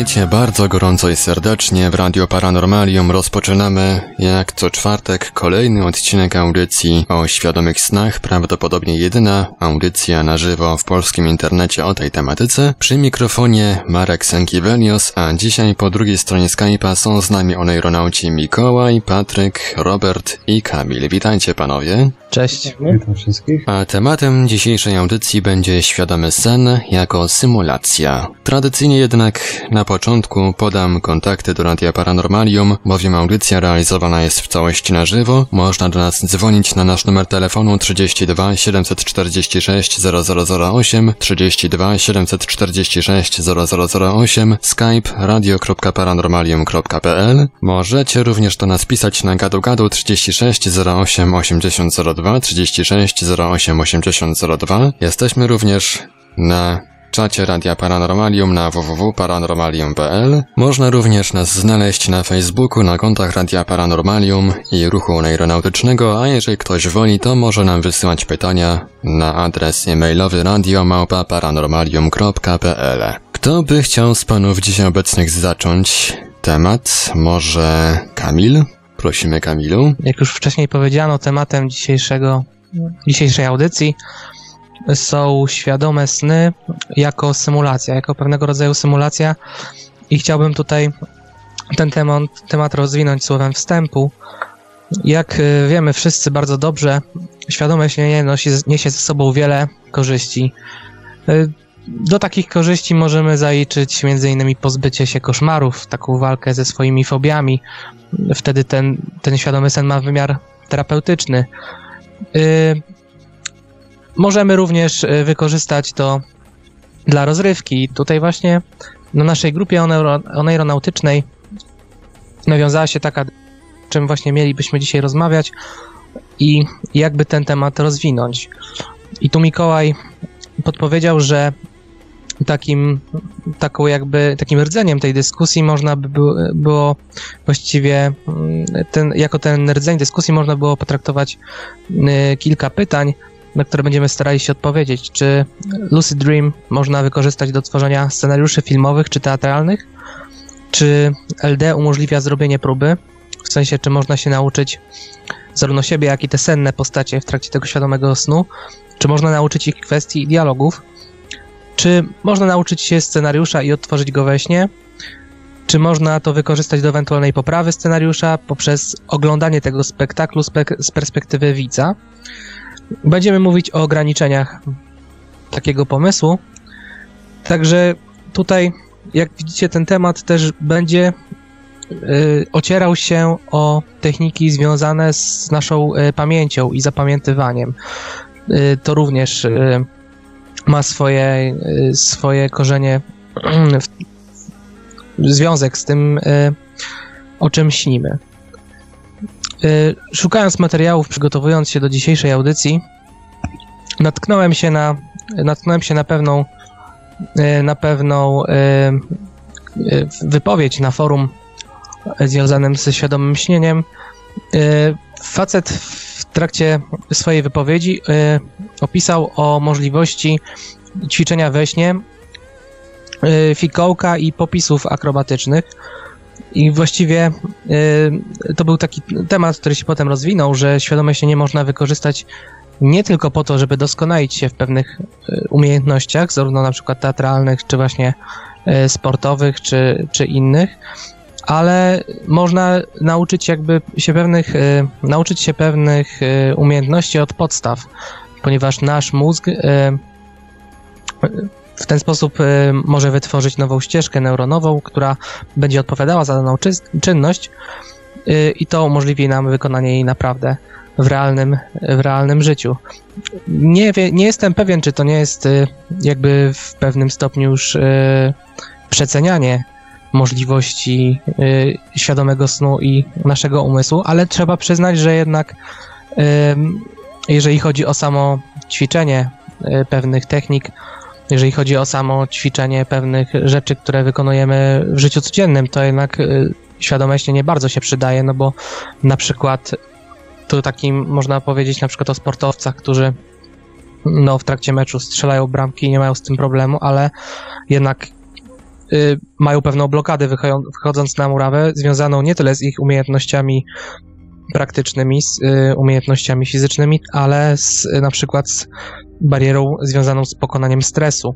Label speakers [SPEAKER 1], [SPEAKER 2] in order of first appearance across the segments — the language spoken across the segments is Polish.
[SPEAKER 1] Witajcie bardzo gorąco i serdecznie w Radio Paranormalium. Rozpoczynamy jak co czwartek kolejny odcinek audycji o świadomych snach, prawdopodobnie jedyna audycja na żywo w polskim internecie o tej tematyce. Przy mikrofonie Marek Sankiewelios, a dzisiaj po drugiej stronie Skype'a są z nami oneironauci Mikołaj, Patryk, Robert i Kamil. Witajcie panowie.
[SPEAKER 2] Cześć.
[SPEAKER 3] Witam wszystkich.
[SPEAKER 1] A tematem dzisiejszej audycji będzie świadomy sen jako symulacja. Tradycyjnie jednak na początku podam kontakty do Radia Paranormalium, bowiem audycja realizowana jest w całości na żywo. Można do nas dzwonić na nasz numer telefonu 32 746 0008, 32 746 0008, skype radio.paranormalium.pl. Możecie również do nas pisać na gadu gadu 36 08 8002, 36 08 8002. Jesteśmy również na czacie Radia Paranormalium na www.paranormalium.pl. Można również nas znaleźć na Facebooku, na kontach Radia Paranormalium i Ruchu Neuronautycznego, a jeżeli ktoś woli, to może nam wysyłać pytania na adres e-mailowy radiomałpa-paranormalium.pl. Kto by chciał z panów dzisiaj obecnych zacząć temat? Może Kamil? Prosimy Kamilu.
[SPEAKER 2] Jak już wcześniej powiedziano, tematem dzisiejszego, dzisiejszej audycji są świadome sny jako symulacja, jako pewnego rodzaju symulacja i chciałbym tutaj ten temat, temat rozwinąć słowem wstępu. Jak y, wiemy wszyscy bardzo dobrze, świadome śnienie niesie ze sobą wiele korzyści. Y, do takich korzyści możemy zaliczyć m.in. pozbycie się koszmarów, taką walkę ze swoimi fobiami. Wtedy ten, ten świadomy sen ma wymiar terapeutyczny. Y, Możemy również e, wykorzystać to dla rozrywki. Tutaj właśnie na naszej grupie oneironautycznej nawiązała się taka, czym właśnie mielibyśmy dzisiaj rozmawiać i jakby ten temat rozwinąć. I tu Mikołaj podpowiedział, że takim, taką jakby, takim rdzeniem tej dyskusji można by było właściwie mm, ten, jako ten rdzeń dyskusji można było potraktować y, kilka pytań, na które będziemy starali się odpowiedzieć. Czy Lucid Dream można wykorzystać do tworzenia scenariuszy filmowych czy teatralnych? Czy LD umożliwia zrobienie próby? W sensie, czy można się nauczyć zarówno siebie, jak i te senne postacie w trakcie tego świadomego snu? Czy można nauczyć ich kwestii dialogów? Czy można nauczyć się scenariusza i odtworzyć go we śnie? Czy można to wykorzystać do ewentualnej poprawy scenariusza poprzez oglądanie tego spektaklu z perspektywy widza? Będziemy mówić o ograniczeniach takiego pomysłu. Także tutaj, jak widzicie, ten temat też będzie y, ocierał się o techniki związane z naszą y, pamięcią i zapamiętywaniem. Y, to również ma swoje, swoje korzenie, związek z tym, o czym śnimy. Y, szukając materiałów, przygotowując się do dzisiejszej audycji, natknąłem się na, natknąłem się na pewną, y, na pewną y, wypowiedź na forum związanym ze świadomym śnieniem. Facet w trakcie swojej wypowiedzi opisał o możliwości ćwiczenia we śnie fikołka i popisów akrobatycznych. I właściwie y, to był taki temat, który się potem rozwinął, że świadome nie można wykorzystać nie tylko po to, żeby doskonalić się w pewnych umiejętnościach, zarówno na przykład teatralnych, czy właśnie sportowych, czy, czy innych, ale można nauczyć jakby się pewnych, y, nauczyć się pewnych y, umiejętności od podstaw, ponieważ nasz mózg y, w ten sposób może wytworzyć nową ścieżkę neuronową, która będzie odpowiadała za daną czynność i to umożliwi nam wykonanie jej naprawdę w realnym, w realnym życiu. Nie, wie, nie jestem pewien, czy to nie jest jakby w pewnym stopniu już przecenianie możliwości y, świadomego snu i naszego umysłu, ale trzeba przyznać, że jednak y, jeżeli chodzi o samo ćwiczenie y, pewnych technik, jeżeli chodzi o samo ćwiczenie pewnych rzeczy, które wykonujemy w życiu codziennym, to jednak y, świadome nie bardzo się przydaje, no bo na przykład tu takim można powiedzieć na przykład o sportowcach, którzy no, w trakcie meczu strzelają bramki i nie mają z tym problemu, ale jednak mają pewną blokadę wychodząc na murawę, związaną nie tyle z ich umiejętnościami praktycznymi, z y, umiejętnościami fizycznymi, ale z, na przykład z barierą związaną z pokonaniem stresu.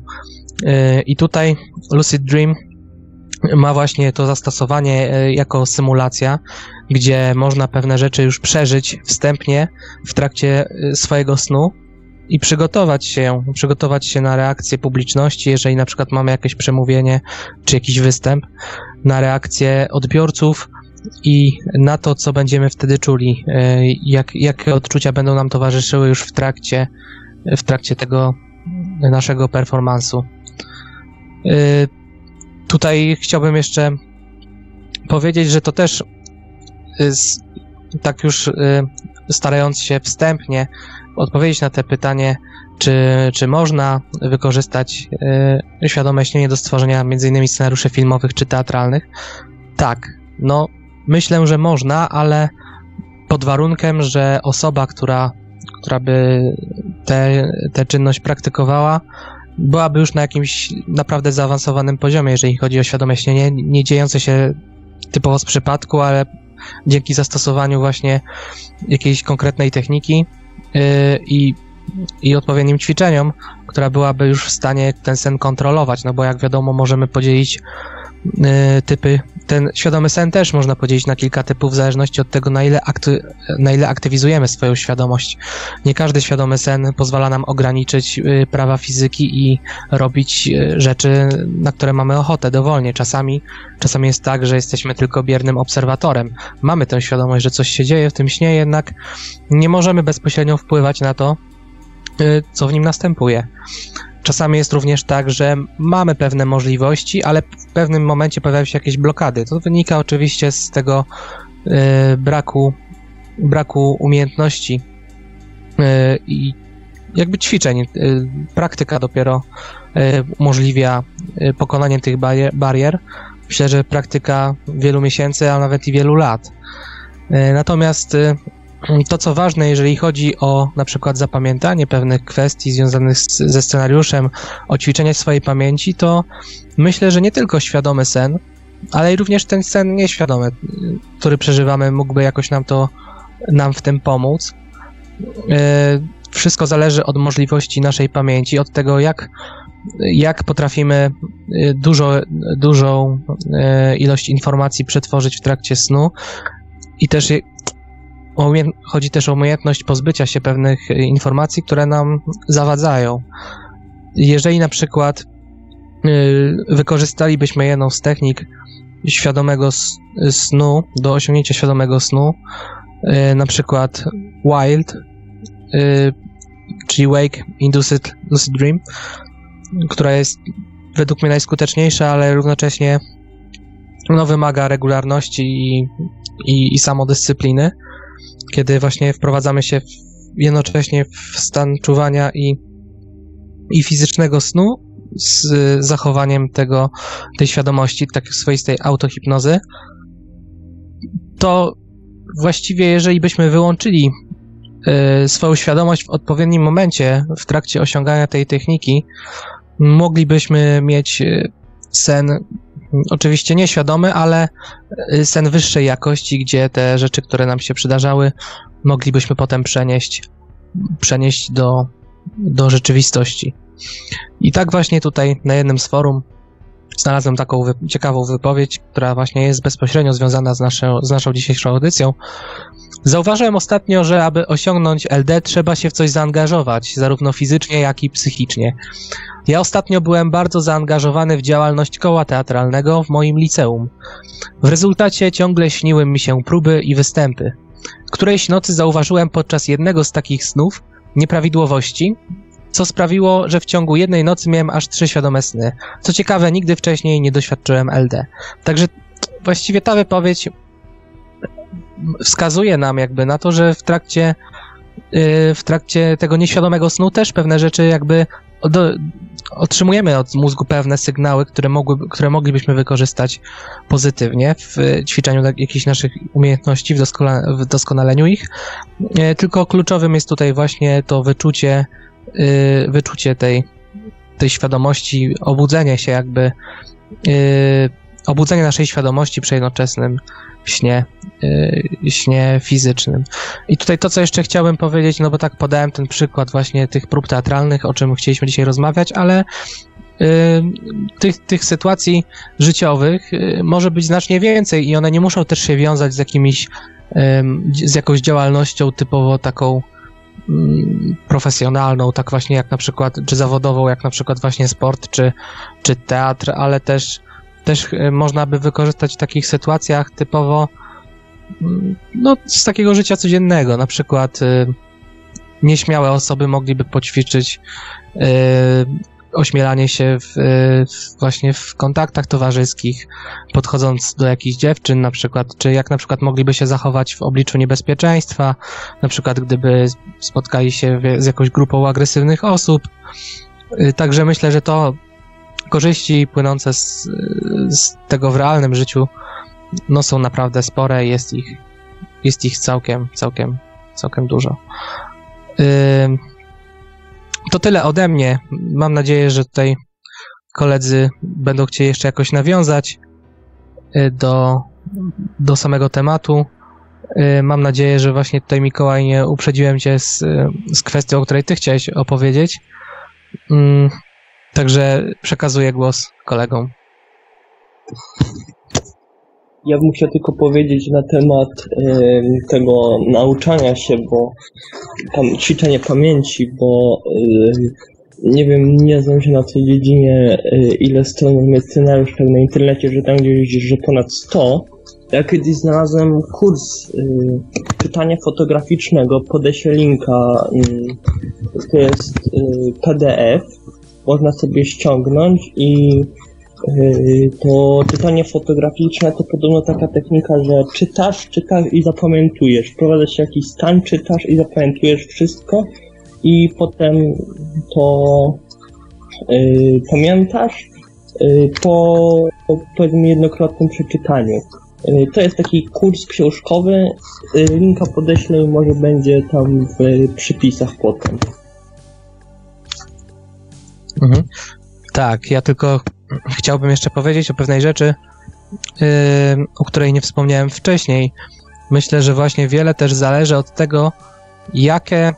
[SPEAKER 2] Y, I tutaj Lucid Dream ma właśnie to zastosowanie y, jako symulacja, gdzie można pewne rzeczy już przeżyć wstępnie w trakcie y, swojego snu i przygotować się, przygotować się na reakcję publiczności, jeżeli na przykład mamy jakieś przemówienie czy jakiś występ, na reakcję odbiorców i na to, co będziemy wtedy czuli, jak, jakie odczucia będą nam towarzyszyły już w trakcie w trakcie tego naszego performansu. Y, tutaj chciałbym jeszcze powiedzieć, że to też y, tak już starając się wstępnie odpowiedzieć na te pytanie, czy, czy można wykorzystać świadome śnienie do stworzenia m.in. scenariuszy filmowych czy teatralnych? Tak, no myślę, że można, ale pod warunkiem, że osoba, która która by tę czynność praktykowała, byłaby już na jakimś naprawdę zaawansowanym poziomie, jeżeli chodzi o świadome śnienie, nie dziejące się typowo z przypadku, ale dzięki zastosowaniu właśnie jakiejś konkretnej techniki i, i odpowiednim ćwiczeniom, która byłaby już w stanie ten sen kontrolować, no bo jak wiadomo możemy podzielić Y, typy. Ten świadomy sen też można podzielić na kilka typów, w zależności od tego, na ile, akty, na ile aktywizujemy swoją świadomość. Nie każdy świadomy sen pozwala nam ograniczyć y, prawa fizyki i robić y, rzeczy, na które mamy ochotę dowolnie. Czasami, czasami jest tak, że jesteśmy tylko biernym obserwatorem. Mamy tę świadomość, że coś się dzieje w tym śnie, jednak nie możemy bezpośrednio wpływać na to, co w nim następuje. Czasami jest również tak, że mamy pewne możliwości, ale w pewnym momencie pojawiają się jakieś blokady. To wynika oczywiście z tego y, braku, braku umiejętności y, i jakby ćwiczeń. Y, praktyka dopiero umożliwia pokonanie tych barier, barier. Myślę, że praktyka wielu miesięcy, a nawet i wielu lat. Natomiast to, co ważne, jeżeli chodzi o na przykład zapamiętanie pewnych kwestii związanych z, ze scenariuszem, o ćwiczenie swojej pamięci, to myślę, że nie tylko świadomy sen, ale i również ten sen nieświadomy, który przeżywamy, mógłby jakoś nam to, nam w tym pomóc. E, wszystko zależy od możliwości naszej pamięci, od tego, jak, jak potrafimy e, dużo, dużą e, ilość informacji przetworzyć w trakcie snu i też chodzi też o umiejętność pozbycia się pewnych y, informacji, które nam zawadzają. Jeżeli na przykład y, wykorzystalibyśmy jedną z technik świadomego snu, do osiągnięcia świadomego snu, na przykład Wild, czyli Wake Induced Lucid Dream, która jest według mnie najskuteczniejsza, ale równocześnie no, wymaga regularności i, i, i samodyscypliny kiedy właśnie wprowadzamy się jednocześnie w stan czuwania i, i fizycznego snu z zachowaniem tego, tej świadomości, tak swoistej autohipnozy, to właściwie jeżeli byśmy wyłączyli y, swoją świadomość w odpowiednim momencie w trakcie osiągania tej techniki, moglibyśmy mieć y, sen oczywiście nieświadomy, ale y, sen wyższej jakości, gdzie te rzeczy, które nam się przydarzały, moglibyśmy potem przenieść, przenieść do, do rzeczywistości. I tak właśnie tutaj na jednym z forum znalazłem taką wy ciekawą wypowiedź, która właśnie jest bezpośrednio związana z, naszą, z naszą dzisiejszą audycją. Zauważyłem ostatnio, że aby osiągnąć LD trzeba się w coś zaangażować, zarówno fizycznie, jak i psychicznie. Ja ostatnio byłem bardzo zaangażowany w działalność koła teatralnego w moim liceum. W rezultacie ciągle śniły mi się próby i występy. Którejś nocy zauważyłem podczas jednego z takich snów nieprawidłowości co sprawiło, że w ciągu jednej nocy miałem aż trzy świadome sny. Co ciekawe, nigdy wcześniej nie doświadczyłem LD. Także właściwie ta wypowiedź wskazuje nam jakby na to, że w trakcie y, w trakcie tego nieświadomego snu też pewne rzeczy jakby do, otrzymujemy od mózgu pewne sygnały, które, mogły, które moglibyśmy wykorzystać pozytywnie w ćwiczeniu jakichś naszych umiejętności, w, doskola, w doskonaleniu ich. Y, tylko kluczowym jest tutaj właśnie to wyczucie, y, wyczucie tej, tej świadomości, obudzenie się jakby, obudzenie naszej świadomości przy jednoczesnym śnie, yy, śnie fizycznym. I tutaj to, co jeszcze chciałbym powiedzieć, no bo tak podałem ten przykład właśnie tych prób teatralnych, o czym chcieliśmy dzisiaj rozmawiać, ale yy, tych, tych sytuacji życiowych yy, może być znacznie więcej i one nie muszą też się wiązać z jakimiś, z jakąś działalnością typowo taką mm, profesjonalną, tak właśnie jak na przykład, czy zawodową, jak na przykład właśnie sport, czy, czy teatr, ale też też e, można by wykorzystać w takich sytuacjach typowo mm, no, z takiego życia codziennego. Na przykład y, nieśmiałe osoby mogliby poćwiczyć y, ośmielanie się w, właśnie w kontaktach towarzyskich, podchodząc do jakichś dziewczyn na przykład, czy jak na przykład mogliby się zachować w obliczu niebezpieczeństwa, na przykład gdyby spotkali się z jakąś grupą agresywnych osób. Także myślę, że to korzyści płynące z, z tego w realnym życiu no są naprawdę spore, jest ich, jest ich całkiem, całkiem, całkiem dużo. To tyle ode mnie. Mam nadzieję, że tutaj koledzy będą chcieli jeszcze jakoś nawiązać y, do, do samego tematu. Y, mam nadzieję, że właśnie tutaj Mikołaj nie uprzedziłem cię z, z kwestią, o której ty chciałeś opowiedzieć. Także przekazuję głos kolegom.
[SPEAKER 3] Ja bym chciał tylko powiedzieć na temat y, tego nauczania się, bo tam ćwiczenie pamięci, bo y, nie wiem, nie znam się na tej dziedzinie, y, ile stron scenariusz tak na internecie, że tam gdzieś, że ponad 100. Ja kiedyś znalazłem kurs y, czytania fotograficznego, podeślę linka, y, to jest y, PDF, można sobie ściągnąć i yy, to czytanie fotograficzne to podobno taka technika, że czytasz, czytasz i zapamiętujesz. Wprowadza się jakiś stan, czytasz i zapamiętujesz wszystko i potem to yy, pamiętasz yy, po, po powiedzmy jednokrotnym przeczytaniu. Yy, to jest taki kurs książkowy. Yy, linka podeślę i może będzie tam w przypisach potem.
[SPEAKER 2] Mhm. Tak, ja tylko chciałbym jeszcze powiedzieć o pewnej rzeczy, yy, o której nie wspomniałem wcześniej. Myślę, że właśnie wiele też zależy od tego, jakie,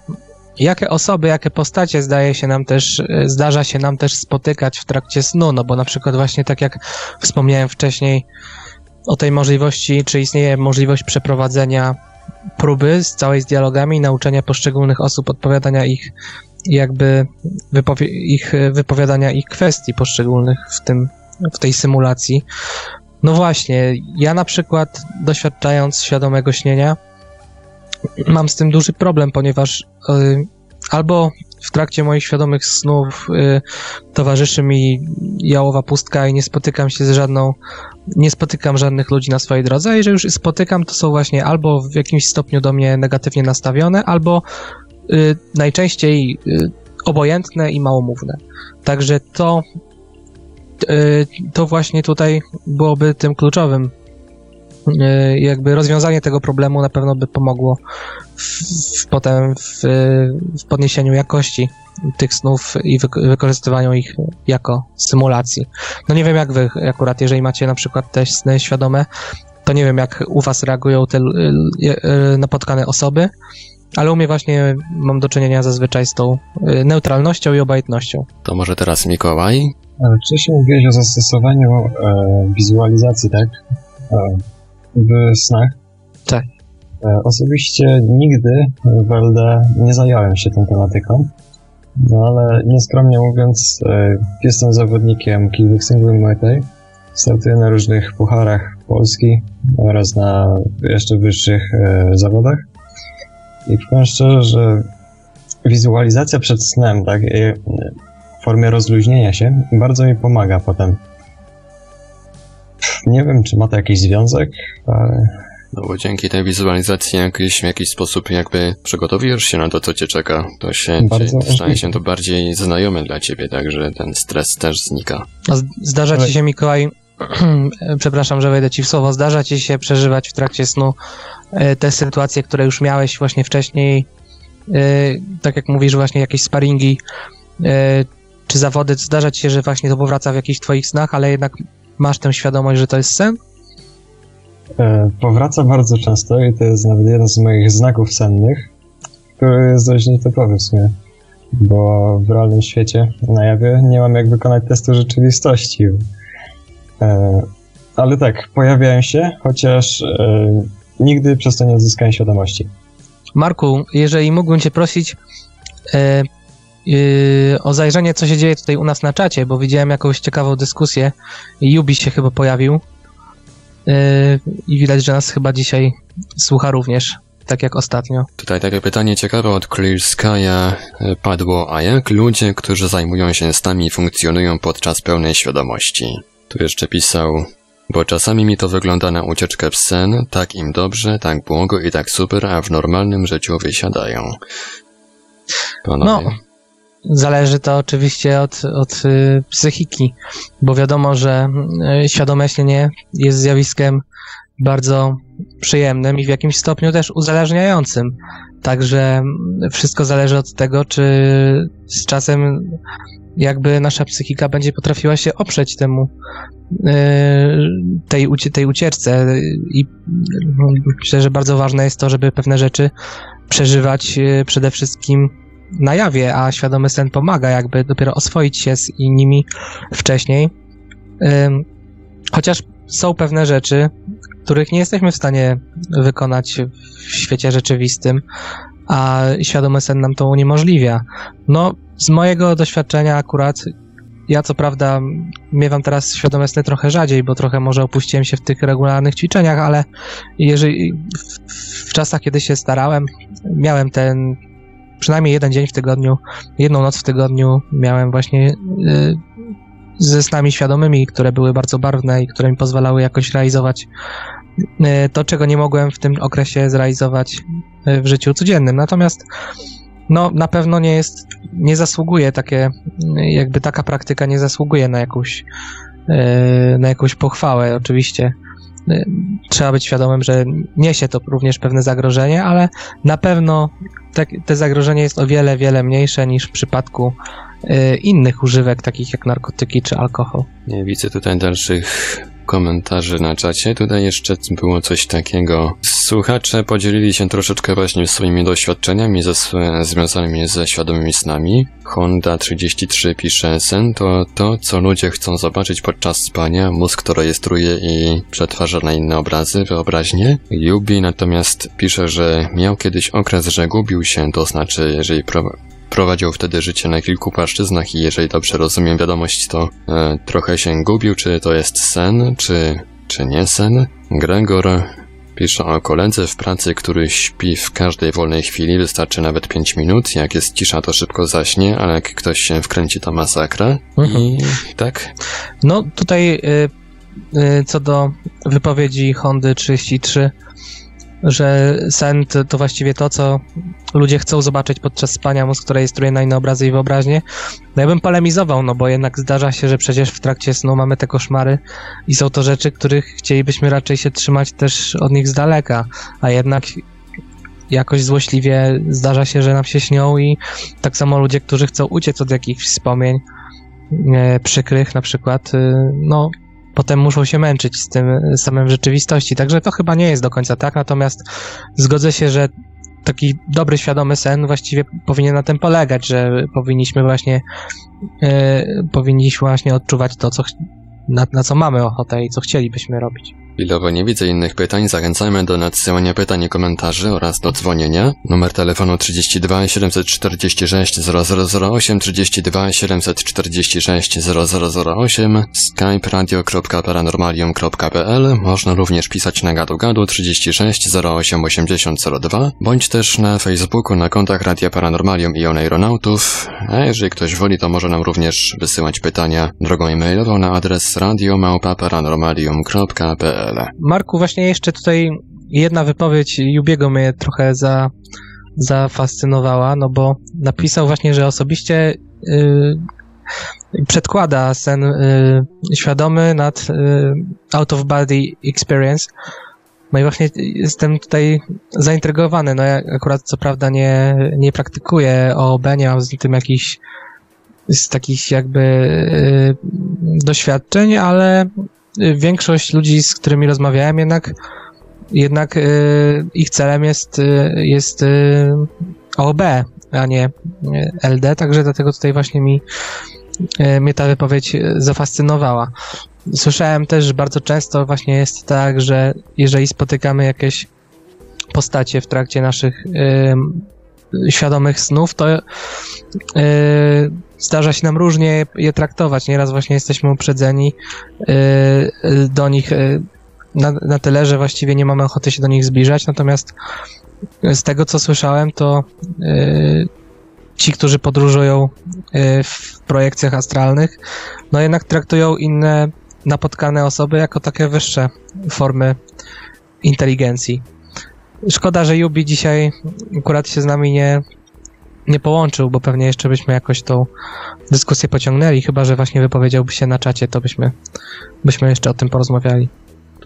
[SPEAKER 2] jakie osoby, jakie postacie zdaje się nam też, yy, zdarza się nam też spotykać w trakcie snu, no bo na przykład właśnie tak jak wspomniałem wcześniej o tej możliwości, czy istnieje możliwość przeprowadzenia próby z całej z dialogami, nauczenia poszczególnych osób, odpowiadania ich jakby wypowie ich wypowiadania ich kwestii poszczególnych w tym, w tej symulacji. No właśnie, ja na przykład doświadczając świadomego śnienia mam z tym duży problem, ponieważ y, albo w trakcie moich świadomych snów y, towarzyszy mi jałowa pustka i nie spotykam się z żadną, nie spotykam żadnych ludzi na swojej drodze, a jeżeli już spotykam, to są właśnie albo w jakimś stopniu do mnie negatywnie nastawione, albo najczęściej y, obojętne i małomówne. Także to, y, to właśnie tutaj byłoby tym kluczowym. Y, jakby rozwiązanie tego problemu na pewno by pomogło w, w potem w, w, podniesieniu jakości tych snów i wy, wykorzystywaniu ich jako symulacji. No nie wiem jak wy akurat, jeżeli macie na przykład te sny świadome, to nie wiem jak u was reagują te y, y, napotkane osoby, ale u mnie właśnie mam do czynienia zazwyczaj z tą y, neutralnością i obojętnością.
[SPEAKER 1] To może teraz Mikołaj?
[SPEAKER 4] Wcześniej mówiłeś o zastosowaniu e, wizualizacji, tak? E, w snach.
[SPEAKER 2] Tak.
[SPEAKER 4] E, osobiście nigdy w LD nie zająłem się tą tematyką, no ale nieskromnie mówiąc, e, jestem zawodnikiem kickboxingu Muay Thai. Startuję na różnych pucharach Polski oraz na jeszcze wyższych e, zawodach. I powiem szczerze, że wizualizacja przed snem, tak, y, w formie rozluźnienia się, bardzo mi pomaga potem. Nie wiem, czy ma to jakiś związek, ale
[SPEAKER 1] No bo dzięki tej wizualizacji jakiś, w jakiś sposób jakby przygotowujesz się na to, co cię czeka. To się,
[SPEAKER 4] Bardzo
[SPEAKER 1] staje się to bardziej znajome dla ciebie, także ten stres też znika.
[SPEAKER 2] A Zdarza ci się, Mikołaj, przepraszam, że wejdę ci w słowo, zdarza ci się przeżywać w trakcie snu e, te sytuacje, które już miałeś właśnie wcześniej, e, tak jak mówisz, właśnie jakieś sparingi, e, czy zawody, zdarza ci się, że właśnie to powraca w jakichś twoich snach, ale jednak masz tę świadomość, że to jest sen?
[SPEAKER 4] powraca bardzo często i to jest nawet jeden z moich znaków sennych, który jest dość nietypowy w sumie, bo w realnym świecie na jawie nie mam jak wykonać testu rzeczywistości. E, ale tak, pojawiają się, chociaż e, nigdy przez to nie odzyskałem świadomości.
[SPEAKER 2] Marku, jeżeli mógłbym cię prosić e, o zajrzenie, co się dzieje tutaj u nas na czacie, bo widziałem jakąś ciekawą dyskusję i Jubi się chyba pojawił i widać, że nas chyba dzisiaj słucha również, tak jak ostatnio.
[SPEAKER 1] Tutaj takie pytanie ciekawe od Clear Sky'a padło, a jak ludzie, którzy zajmują się snami funkcjonują podczas pełnej świadomości? Tu jeszcze pisał, bo czasami mi to wygląda na ucieczkę w sen, tak im dobrze, tak błogo i tak super, a w normalnym życiu wysiadają. Panowie.
[SPEAKER 2] No, Zależy to oczywiście od, od y, psychiki, bo wiadomo, że y, świadome śnienie jest zjawiskiem bardzo przyjemnym i w jakimś stopniu też uzależniającym. Także wszystko zależy od tego, czy z czasem jakby nasza psychika będzie potrafiła się oprzeć temu y, tej, tej ucieczce i y, myślę, że bardzo ważne jest to, żeby pewne rzeczy przeżywać y, przede wszystkim na jawie, a świadomy sen pomaga jakby dopiero oswoić się z nimi wcześniej. Ym, Chociaż są pewne rzeczy, których nie jesteśmy w stanie wykonać w świecie rzeczywistym, a świadomy sen nam to uniemożliwia. No, z mojego doświadczenia akurat, ja co prawda miewam teraz świadome sny trochę rzadziej, bo trochę może opuściłem się w tych regularnych ćwiczeniach, ale jeżeli w, w czasach, kiedy się starałem, miałem ten przynajmniej jeden dzień w tygodniu, jedną noc w tygodniu miałem właśnie y, ze snami świadomymi, które były bardzo barwne i które mi pozwalały jakoś realizować y, to, czego nie mogłem w tym okresie zrealizować y, w życiu codziennym. Natomiast no, na pewno nie jest, nie zasługuje takie, jakby taka praktyka nie zasługuje na jakąś, y, na jakąś pochwałę, oczywiście. Y, Trzeba być świadomym, że niesie to również pewne zagrożenie, ale na pewno tak, te zagrożenie jest o wiele, wiele mniejsze niż w przypadku y, innych używek, takich jak narkotyki czy alkohol.
[SPEAKER 1] Nie widzę tutaj dalszych komentarzy na czacie. Tutaj jeszcze było coś takiego. Słuchacze podzielili się troszeczkę właśnie swoimi doświadczeniami ze, związanymi ze świadomymi snami. Honda 33 pisze, sen to to, co ludzie chcą zobaczyć podczas spania. Mózg to rejestruje i przetwarza na inne obrazy, wyobraźnie. Yubi natomiast pisze, że miał kiedyś okres, że gubił się, to znaczy, jeżeli pro prowadził wtedy życie na kilku płaszczyznach i jeżeli dobrze rozumiem wiadomość, to e, trochę się gubił, czy to jest sen, czy, czy nie sen. Gregor pisze o koledze w pracy, który śpi w każdej wolnej chwili, wystarczy nawet 5 minut, jak jest cisza to szybko zaśnie, ale jak ktoś się wkręci to masakra.
[SPEAKER 2] Mhm.
[SPEAKER 1] I tak,
[SPEAKER 2] No tutaj y, y, co do wypowiedzi Hondy 33, że sen to, to właściwie to, co ludzie chcą zobaczyć podczas spania, mózg, który rejestruje na inne obrazy i wyobraźnie. No ja bym polemizował, no bo jednak zdarza się, że przecież w trakcie snu mamy te koszmary i są to rzeczy, których chcielibyśmy raczej się trzymać też od nich z daleka, a jednak jakoś złośliwie zdarza się, że nam się śnią i tak samo ludzie, którzy chcą uciec od jakichś wspomnień e, przykrych na przykład, y, no potem muszą się męczyć z tym samym w rzeczywistości. Także to chyba nie jest do końca tak, natomiast zgodzę się, że taki dobry, świadomy sen właściwie powinien na tym polegać, że powinniśmy właśnie e, powinniśmy właśnie odczuwać to, co, na, na co mamy ochotę i co chcielibyśmy robić.
[SPEAKER 1] Chwilowo nie widzę innych pytań. Zachęcamy do nadsyłania pytań i komentarzy oraz do dzwonienia. Numer telefonu 32 746 0008 32 746 0008 skype radio.paranormalium.pl Można również pisać na gadu gadu 36 08 80 02 bądź też na Facebooku na kontach Radia Paranormalium i Oneironautów. A jeżeli ktoś woli, to może nam również wysyłać pytania drogą e-mailową na adres
[SPEAKER 2] Marku, właśnie jeszcze tutaj jedna wypowiedź Jubiego mnie trochę za, zafascynowała, no bo napisał właśnie, że osobiście y, przedkłada sen y, świadomy nad y, out of body experience. No i właśnie jestem tutaj zaintrygowany. No ja akurat co prawda nie, nie praktykuję OOB, nie mam z tym jakichś z takich jakby y, doświadczeń, ale większość ludzi, z którymi rozmawiałem, jednak, jednak y, ich celem jest, y, jest y, OB, a nie y, LD, także dlatego tutaj właśnie mi y, mnie ta wypowiedź zafascynowała. Słyszałem też, że bardzo często właśnie jest tak, że jeżeli spotykamy jakieś postacie w trakcie naszych y, świadomych snów, to y, zdarza się nam różnie je traktować. Nieraz właśnie jesteśmy uprzedzeni y, y, do nich y, na, na tyle, że właściwie nie mamy ochoty się do nich zbliżać, natomiast z tego, co słyszałem, to ci, którzy podróżują w projekcjach astralnych, no jednak traktują inne napotkane osoby jako takie wyższe formy inteligencji. Szkoda, że Yubi dzisiaj akurat się z nami nie, nie połączył, bo pewnie jeszcze byśmy jakoś tą dyskusję pociągnęli, chyba że właśnie wypowiedziałby się na czacie, to byśmy, byśmy jeszcze o tym porozmawiali.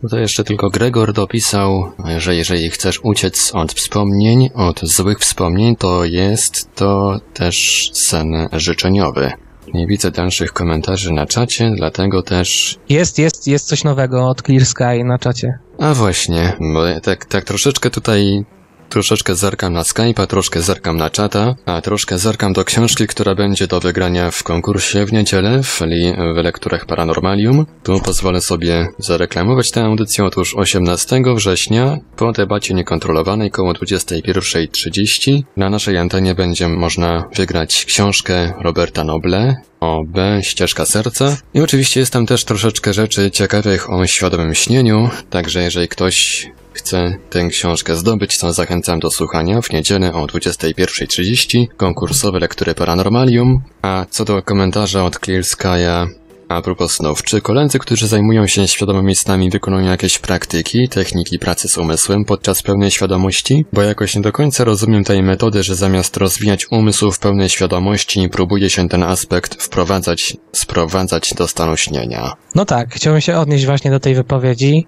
[SPEAKER 1] Tutaj jeszcze tylko Gregor dopisał, że jeżeli chcesz uciec od wspomnień, od złych wspomnień, to jest to też sen życzeniowy. Nie widzę dalszych komentarzy na czacie, dlatego też...
[SPEAKER 2] Jest, jest, jest coś nowego od Clear Sky na czacie.
[SPEAKER 1] A właśnie, bo tak, tak troszeczkę tutaj troszeczkę zerkam na Skype'a, troszkę zerkam na czata, a troszkę zerkam do książki, która będzie do wygrania w konkursie w niedzielę, czyli w lekturach Paranormalium. Tu pozwolę sobie zareklamować tę audycję. Otóż 18 września, po debacie niekontrolowanej koło 21.30, na naszej antenie będzie można wygrać książkę Roberta Noble, o B, ścieżka serca. I oczywiście jest tam też troszeczkę rzeczy ciekawych o świadomym śnieniu, także jeżeli ktoś chce tę książkę zdobyć, to zachęcam do słuchania w niedzielę o 21.30, konkursowe lektury Paranormalium, a co do komentarza od Clear Sky'a, a propos snów, czy koledzy, którzy zajmują się świadomymi snami, wykonują jakieś praktyki, techniki pracy z umysłem podczas pełnej świadomości? Bo jakoś nie do końca rozumiem tej metody, że zamiast rozwijać umysł w pełnej świadomości, próbuje się ten aspekt wprowadzać, sprowadzać do stanu śnienia.
[SPEAKER 2] No tak, chciałbym się odnieść właśnie do tej wypowiedzi.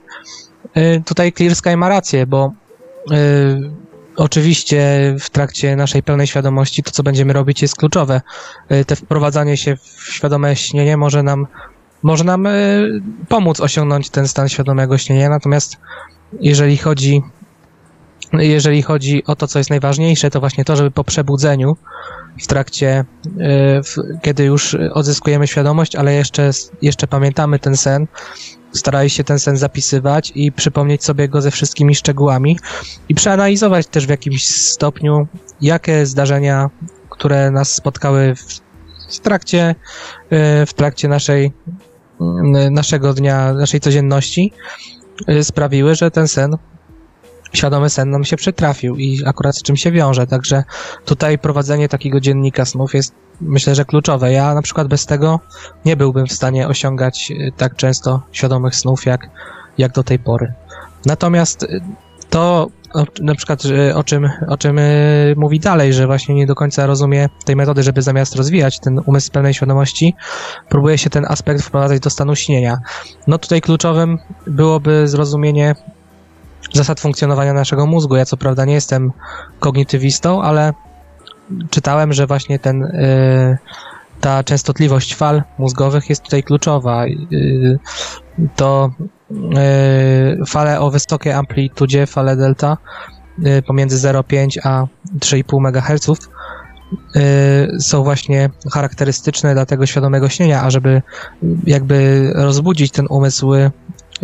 [SPEAKER 2] Y, tutaj Clear Sky ma rację, bo y, oczywiście w trakcie naszej pełnej świadomości to, co będziemy robić, jest kluczowe. Y, te wprowadzanie się w świadome śnienie może nam, może nam y, pomóc osiągnąć ten stan świadomego śnienia, natomiast jeżeli chodzi jeżeli chodzi o to, co jest najważniejsze, to właśnie to, żeby po przebudzeniu w trakcie, w, kiedy już odzyskujemy świadomość, ale jeszcze, jeszcze pamiętamy ten sen, starali się ten sen zapisywać i przypomnieć sobie go ze wszystkimi szczegółami i przeanalizować też w jakimś stopniu, jakie zdarzenia, które nas spotkały w, w trakcie, y, w trakcie naszej, y, naszego dnia, naszej codzienności, y, sprawiły, że ten sen świadomy sen nam się przytrafił i akurat z czym się wiąże. Także tutaj prowadzenie takiego dziennika snów jest myślę, że kluczowe. Ja na przykład bez tego nie byłbym w stanie osiągać y, tak często świadomych snów jak, jak do tej pory. Natomiast y, to na przykład y, o czym, o czym mówi dalej, że właśnie nie do końca rozumie tej metody, żeby zamiast rozwijać ten umysł pełnej świadomości, próbuje się ten aspekt wprowadzać do stanu śnienia. No tutaj kluczowym byłoby zrozumienie zasad funkcjonowania naszego mózgu. Ja co prawda nie jestem kognitywistą, ale czytałem, że właśnie ten, y, ta częstotliwość fal mózgowych jest tutaj kluczowa. Y, to y, fale o wysokiej amplitudzie, fale delta pomiędzy 0,5 a 3,5 MHz są właśnie charakterystyczne dla tego świadomego śnienia, a żeby jakby rozbudzić ten umysł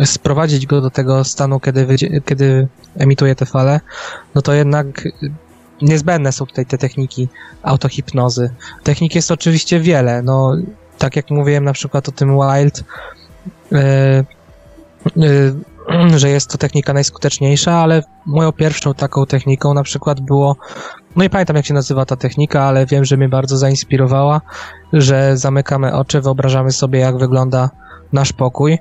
[SPEAKER 2] sprowadzić go do tego stanu, kiedy, kiedy emituje te fale, no to jednak niezbędne są tutaj te techniki autohipnozy. Technik jest oczywiście wiele, no tak jak mówiłem na przykład o tym Wild, e, e, że jest to technika najskuteczniejsza, ale moją pierwszą taką techniką na przykład było, no i pamiętam jak się nazywa ta technika, ale wiem, że mnie bardzo zainspirowała, że zamykamy oczy, wyobrażamy sobie jak wygląda nasz pokój,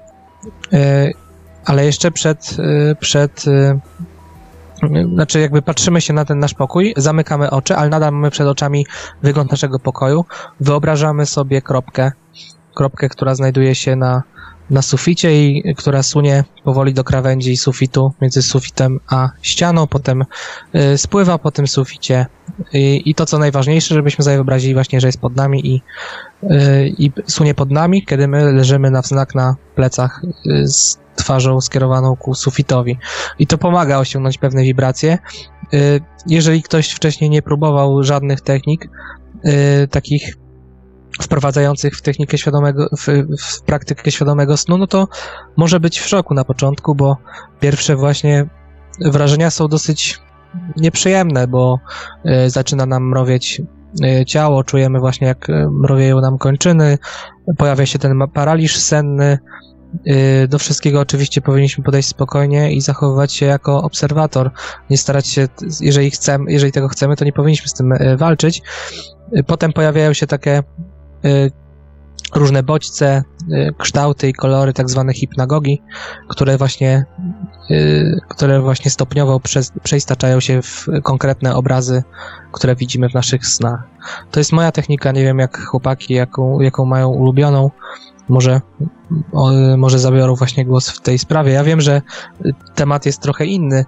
[SPEAKER 2] ale jeszcze przed, e, przed e, znaczy jakby patrzymy się na ten nasz pokój, zamykamy oczy, ale nadal mamy przed oczami wygląd naszego pokoju, wyobrażamy sobie kropkę, kropkę, która znajduje się na, na suficie i która sunie powoli do krawędzi sufitu, między sufitem a ścianą, potem y, spływa po tym suficie i, i to co najważniejsze, żebyśmy sobie wyobrazili właśnie, że jest pod nami i, y, i sunie pod nami, kiedy my leżymy na wznak na plecach y, z twarzą skierowaną ku sufitowi. I to pomaga osiągnąć pewne wibracje. Jeżeli ktoś wcześniej nie próbował żadnych technik takich wprowadzających w technikę świadomego, w, w praktykę świadomego snu, no to może być w szoku na początku, bo pierwsze właśnie wrażenia są dosyć nieprzyjemne, bo y, zaczyna nam mrowieć y, ciało, czujemy właśnie jak y, mrowieją nam kończyny, pojawia się ten paraliż senny, Do wszystkiego oczywiście powinniśmy podejść spokojnie i zachowywać się jako obserwator. Nie starać się, jeżeli chcemy, jeżeli tego chcemy, to nie powinniśmy z tym walczyć. Potem pojawiają się takie różne bodźce, y, kształty i kolory, tak zwane hipnagogi, które właśnie, y, które właśnie stopniowo przeistaczają się w konkretne obrazy, które widzimy w naszych snach. To jest moja technika, nie wiem jak chłopaki, jaką, jaką mają ulubioną. Może może zabiorą właśnie głos w tej sprawie. Ja wiem, że y, temat jest trochę inny,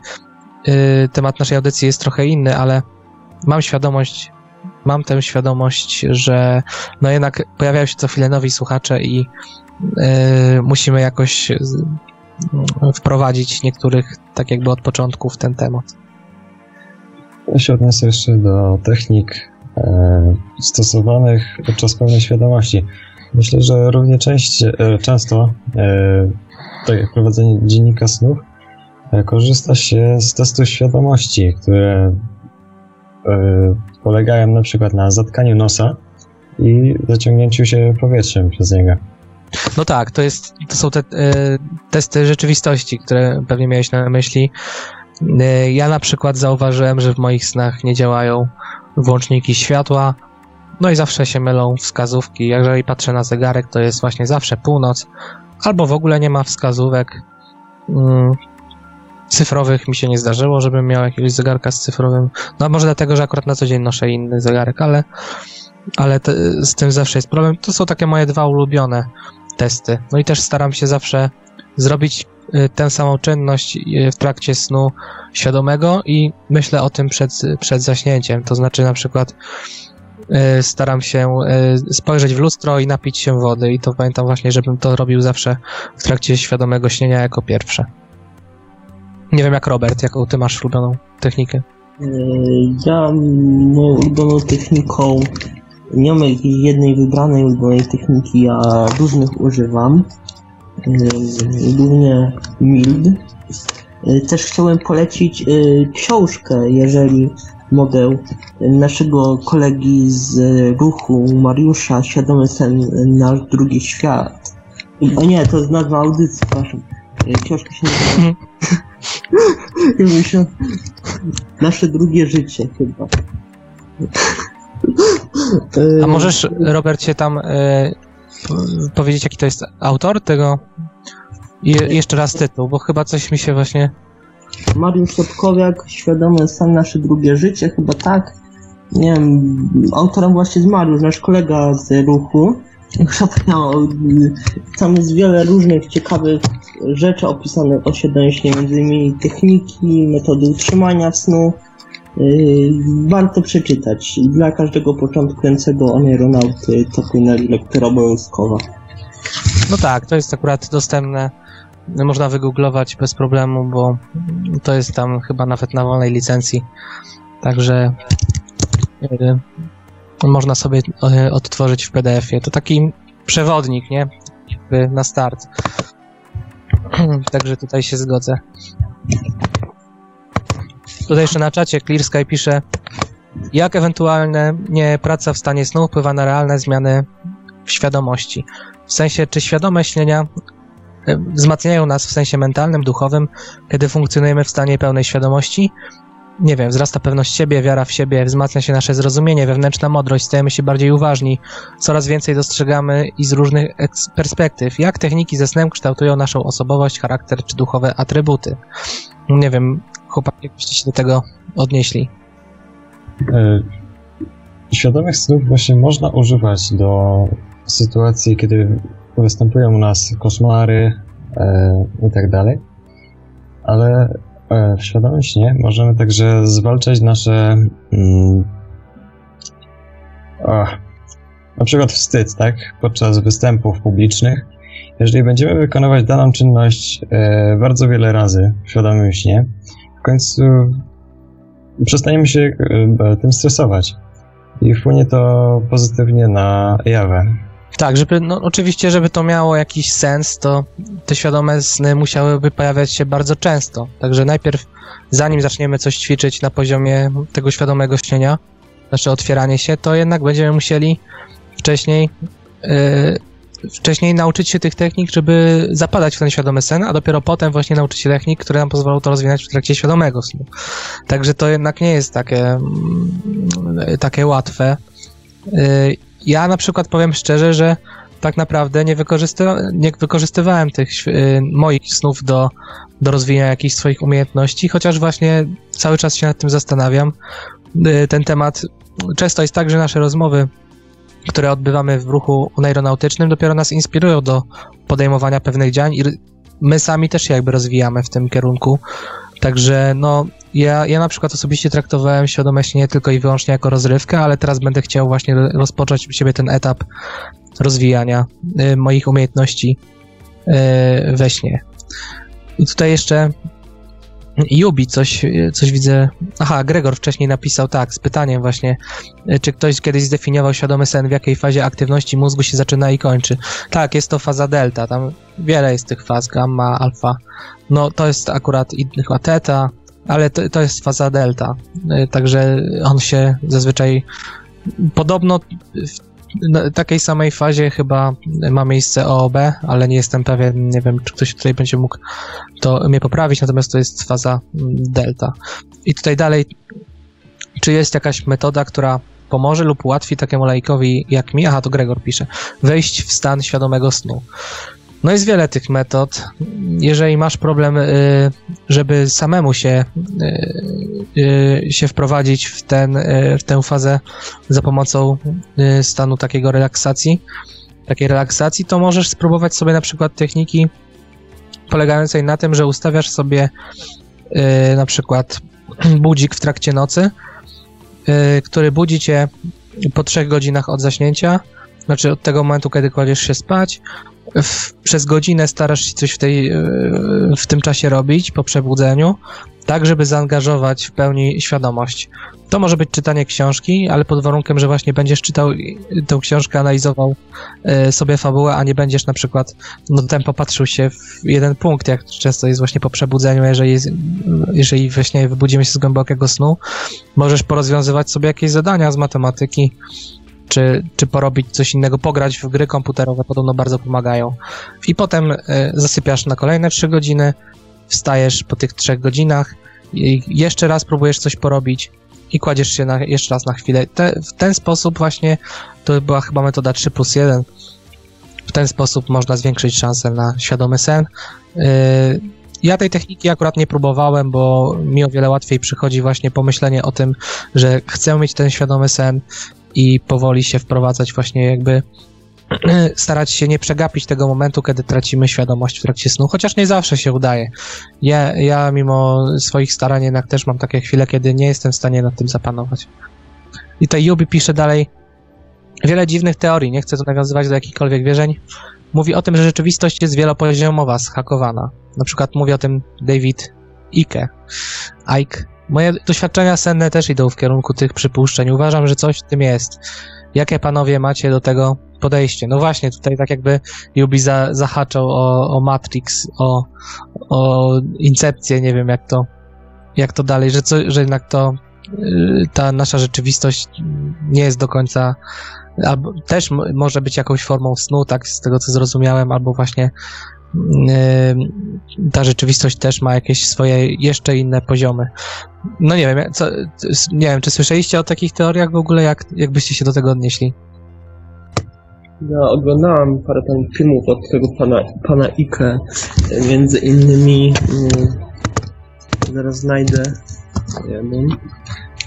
[SPEAKER 2] y, temat naszej audycji jest trochę inny, ale mam świadomość, mam tę świadomość, że no jednak pojawiają się co chwilę nowi słuchacze i y, musimy jakoś z- wprowadzić niektórych tak jakby od początku w ten temat.
[SPEAKER 4] Ja się odniosę jeszcze do technik e, stosowanych podczas pełnej świadomości. Myślę, że równie część, e, często, e, tak jak prowadzenie dziennika snów, e, korzysta się z testu świadomości, które e, polegają na przykład na zatkaniu nosa i zaciągnięciu się powietrzem przez niego.
[SPEAKER 2] No tak, to, jest, to są te e, testy rzeczywistości, które pewnie miałeś na myśli. E, ja na przykład zauważyłem, że w moich snach nie działają włączniki światła, no i zawsze się mylą wskazówki. Jeżeli patrzę na zegarek, to jest właśnie zawsze północ, albo w ogóle nie ma wskazówek. Mm, cyfrowych mi się nie zdarzyło, żebym miał jakiegoś zegarka z cyfrowym. No może dlatego, że akurat na co dzień noszę inny zegarek, ale, ale te, z tym zawsze jest problem. To są takie moje dwa ulubione testy. No i też staram się zawsze zrobić y, tę samą czynność y, w trakcie snu świadomego i myślę o tym przed, przed zaśnięciem. To znaczy na przykład y, staram się spojrzeć w lustro i napić się wody i to pamiętam właśnie, żebym to robił zawsze w trakcie świadomego śnienia jako pierwsze. Nie wiem jak Robert, jaką ty masz ulubioną technikę.
[SPEAKER 3] E, Ja moją ulubioną techniką, nie mam jednej wybranej ulubionej techniki, ja różnych używam. E, Głównie mild. E, Też chciałem polecić książkę, jeżeli mogę, naszego kolegi z ruchu Mariusza, Świadomy sen, nasz drugi świat. O nie, to jest nazwa audycji, przepraszam. Książka się nazywa... Myślę, Nasze drugie życie chyba.
[SPEAKER 2] A możesz, Robercie, tam y, powiedzieć, jaki to jest autor tego? I jeszcze raz tytuł, bo chyba coś mi się właśnie.
[SPEAKER 3] Mariusz Sobkowiak, świadome sam nasze drugie życie, chyba tak. Nie wiem, autorem właśnie jest Mariusz, nasz kolega z ruchu. Miał, tam jest wiele różnych ciekawych rzeczy opisanych o między innymi techniki, metody utrzymania snu. Yy, warto przeczytać. Dla każdego początkującego aeronauty to powinna lektura obowiązkowa.
[SPEAKER 2] No tak, to jest akurat dostępne. Można wygooglować bez problemu, bo to jest tam chyba nawet na wolnej licencji. Także y, można sobie y, odtworzyć w PDF-ie. To taki przewodnik, nie? Na start. Także tutaj się zgodzę. Tutaj jeszcze na czacie Clear Sky pisze, jak ewentualnie nie praca w stanie snu wpływa na realne zmiany w świadomości. W sensie, czy świadome śnienia e, wzmacniają nas w sensie mentalnym, duchowym, kiedy funkcjonujemy w stanie pełnej świadomości? Nie wiem, wzrasta pewność siebie, wiara w siebie, wzmacnia się nasze zrozumienie, wewnętrzna mądrość, stajemy się bardziej uważni, coraz więcej dostrzegamy i z różnych perspektyw. Jak techniki ze snem kształtują naszą osobowość, charakter czy duchowe atrybuty? Nie wiem, chłopaki, jak byście się do tego odnieśli?
[SPEAKER 4] E, Świadomych snów właśnie można używać do sytuacji, kiedy występują u nas koszmary e, i tak dalej, ale w świadomym śnie możemy także zwalczać nasze mm, na przykład wstyd, tak, podczas występów publicznych. Jeżeli będziemy wykonywać daną czynność e, bardzo wiele razy w świadomym śnie, w końcu przestaniemy się e, tym stresować i wpłynie to pozytywnie na jawę.
[SPEAKER 2] Tak, żeby, no oczywiście, żeby to miało jakiś sens, to te świadome sny musiałyby pojawiać się bardzo często. Także najpierw, zanim zaczniemy coś ćwiczyć na poziomie tego świadomego śnienia, znaczy otwieranie się, to jednak będziemy musieli wcześniej, yy, wcześniej nauczyć się tych technik, żeby zapadać w ten świadomy sen, a dopiero potem właśnie nauczyć się technik, które nam pozwolą to rozwinąć w trakcie świadomego snu. Także to jednak nie jest takie, mm, takie łatwe. Yy, ja na przykład powiem szczerze, że tak naprawdę nie, wykorzystywa- nie wykorzystywałem tych y, moich snów do, do rozwijania jakichś swoich umiejętności, chociaż właśnie cały czas się nad tym zastanawiam. Y, ten temat, często jest tak, że nasze rozmowy, które odbywamy w ruchu neuronautycznym, dopiero nas inspirują do podejmowania pewnych działań i my sami też się jakby rozwijamy w tym kierunku. Także no, ja, ja na przykład osobiście traktowałem świadome śnienie tylko i wyłącznie jako rozrywkę, ale teraz będę chciał właśnie rozpocząć u siebie ten etap rozwijania y, moich umiejętności y, we śnie. I tutaj jeszcze Jubi coś, coś widzę. Aha, Gregor wcześniej napisał tak, z pytaniem właśnie, y, czy ktoś kiedyś zdefiniował świadomy sen, w jakiej fazie aktywności mózgu się zaczyna i kończy. Tak, jest to faza delta, tam wiele jest tych faz, gamma, alfa. No to jest akurat i chyba teta, ale to, to jest faza delta, y, także on się zazwyczaj podobno w takiej samej fazie chyba ma miejsce OOB, ale nie jestem pewien, nie wiem, czy ktoś tutaj będzie mógł to mnie poprawić, natomiast to jest faza mm, delta. I tutaj dalej, czy jest jakaś metoda, która pomoże lub ułatwi takiemu laikowi jak mi, aha, to Gregor pisze, wejść w stan świadomego snu. No jest wiele tych metod. Jeżeli masz problem, y, żeby samemu się, y, y, się wprowadzić w, ten, w tę fazę za pomocą stanu takiego relaksacji, takiej relaksacji, to możesz spróbować sobie na przykład techniki polegającej na tym, że ustawiasz sobie na przykład budzik w trakcie nocy, który budzi cię po trzech godzinach od zaśnięcia, znaczy od tego momentu, kiedy kładziesz się spać, w, przez godzinę starasz się coś w, tej, e, w tym czasie robić po przebudzeniu, tak żeby zaangażować w pełni świadomość. To może być czytanie książki, ale pod warunkiem, że właśnie będziesz czytał tę książkę, analizował e, sobie fabułę, a nie będziesz na przykład no tempo patrzył się w jeden punkt, jak często jest właśnie po przebudzeniu, jeżeli, jeżeli właśnie wybudzimy się z głębokiego snu, możesz porozwiązywać sobie jakieś zadania z matematyki, czy, czy porobić coś innego, pograć w gry komputerowe, podobno bardzo pomagają. I potem y, zasypiasz na kolejne 3 godziny, wstajesz po tych 3 godzinach, i jeszcze raz próbujesz coś porobić i kładziesz się na, jeszcze raz na chwilę. Te, w ten sposób właśnie, to była chyba metoda 3 plus 1, w ten sposób można zwiększyć szanse na świadomy sen. Y, ja tej techniki akurat nie próbowałem, bo mi o wiele łatwiej przychodzi właśnie pomyślenie o tym, że chcę mieć ten świadomy sen, i powoli się wprowadzać właśnie jakby starać się nie przegapić tego momentu, kiedy tracimy świadomość w trakcie snu, chociaż nie zawsze się udaje. Ja, ja mimo swoich starań jednak też mam takie chwile, kiedy nie jestem w stanie nad tym zapanować. I tutaj Yubi pisze dalej, wiele dziwnych teorii, nie chcę tu nawiązywać do jakichkolwiek wierzeń, mówi o tym, że rzeczywistość jest wielopoziomowa, schakowana. Na przykład mówi o tym David Icke. Ike Moje doświadczenia senne też idą w kierunku tych przypuszczeń. Uważam, że coś w tym jest. Jakie panowie macie do tego podejście. No właśnie, tutaj tak jakby Yubi za, zahaczał o, o Matrix, o, o Incepcję, nie wiem jak to, jak to dalej, że, co, że jednak to y, ta nasza rzeczywistość nie jest do końca, albo też może być jakąś formą snu, tak z tego co zrozumiałem, albo właśnie ta rzeczywistość też ma jakieś swoje jeszcze inne poziomy. No nie wiem, co, nie wiem, czy słyszeliście o takich teoriach w ogóle, jak, jak byście się do tego odnieśli?
[SPEAKER 3] Ja oglądałam parę tam filmów od tego pana, pana Ike, między innymi, mm, zaraz znajdę jeden,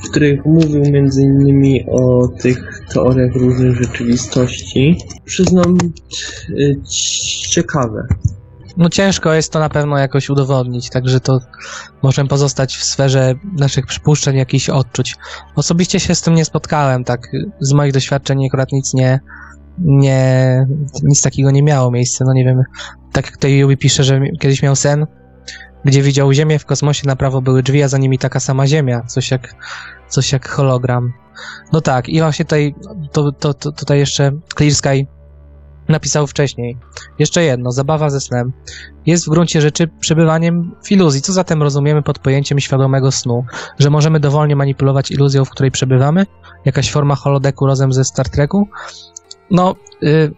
[SPEAKER 3] w których mówił między innymi o tych teoriach różnych rzeczywistości. Przyznam, y, ciekawe.
[SPEAKER 2] No ciężko jest to na pewno jakoś udowodnić, także to możemy pozostać w sferze naszych przypuszczeń, jakichś odczuć. Osobiście się z tym nie spotkałem, tak z moich doświadczeń akurat nic nie, nie, nic takiego nie miało miejsca, no nie wiem, tak jak tutaj Yubi pisze, że kiedyś miał sen, gdzie widział Ziemię w kosmosie, na prawo były drzwi, a za nimi taka sama Ziemia, coś jak, coś jak hologram. No tak, i właśnie tutaj, to, to, to, tutaj jeszcze Clear Sky napisał wcześniej. Jeszcze jedno, zabawa ze snem jest w gruncie rzeczy przebywaniem w iluzji. Co zatem rozumiemy pod pojęciem świadomego snu? Że możemy dowolnie manipulować iluzją, w której przebywamy? Jakaś forma holodeku razem ze Star Treku? No, y,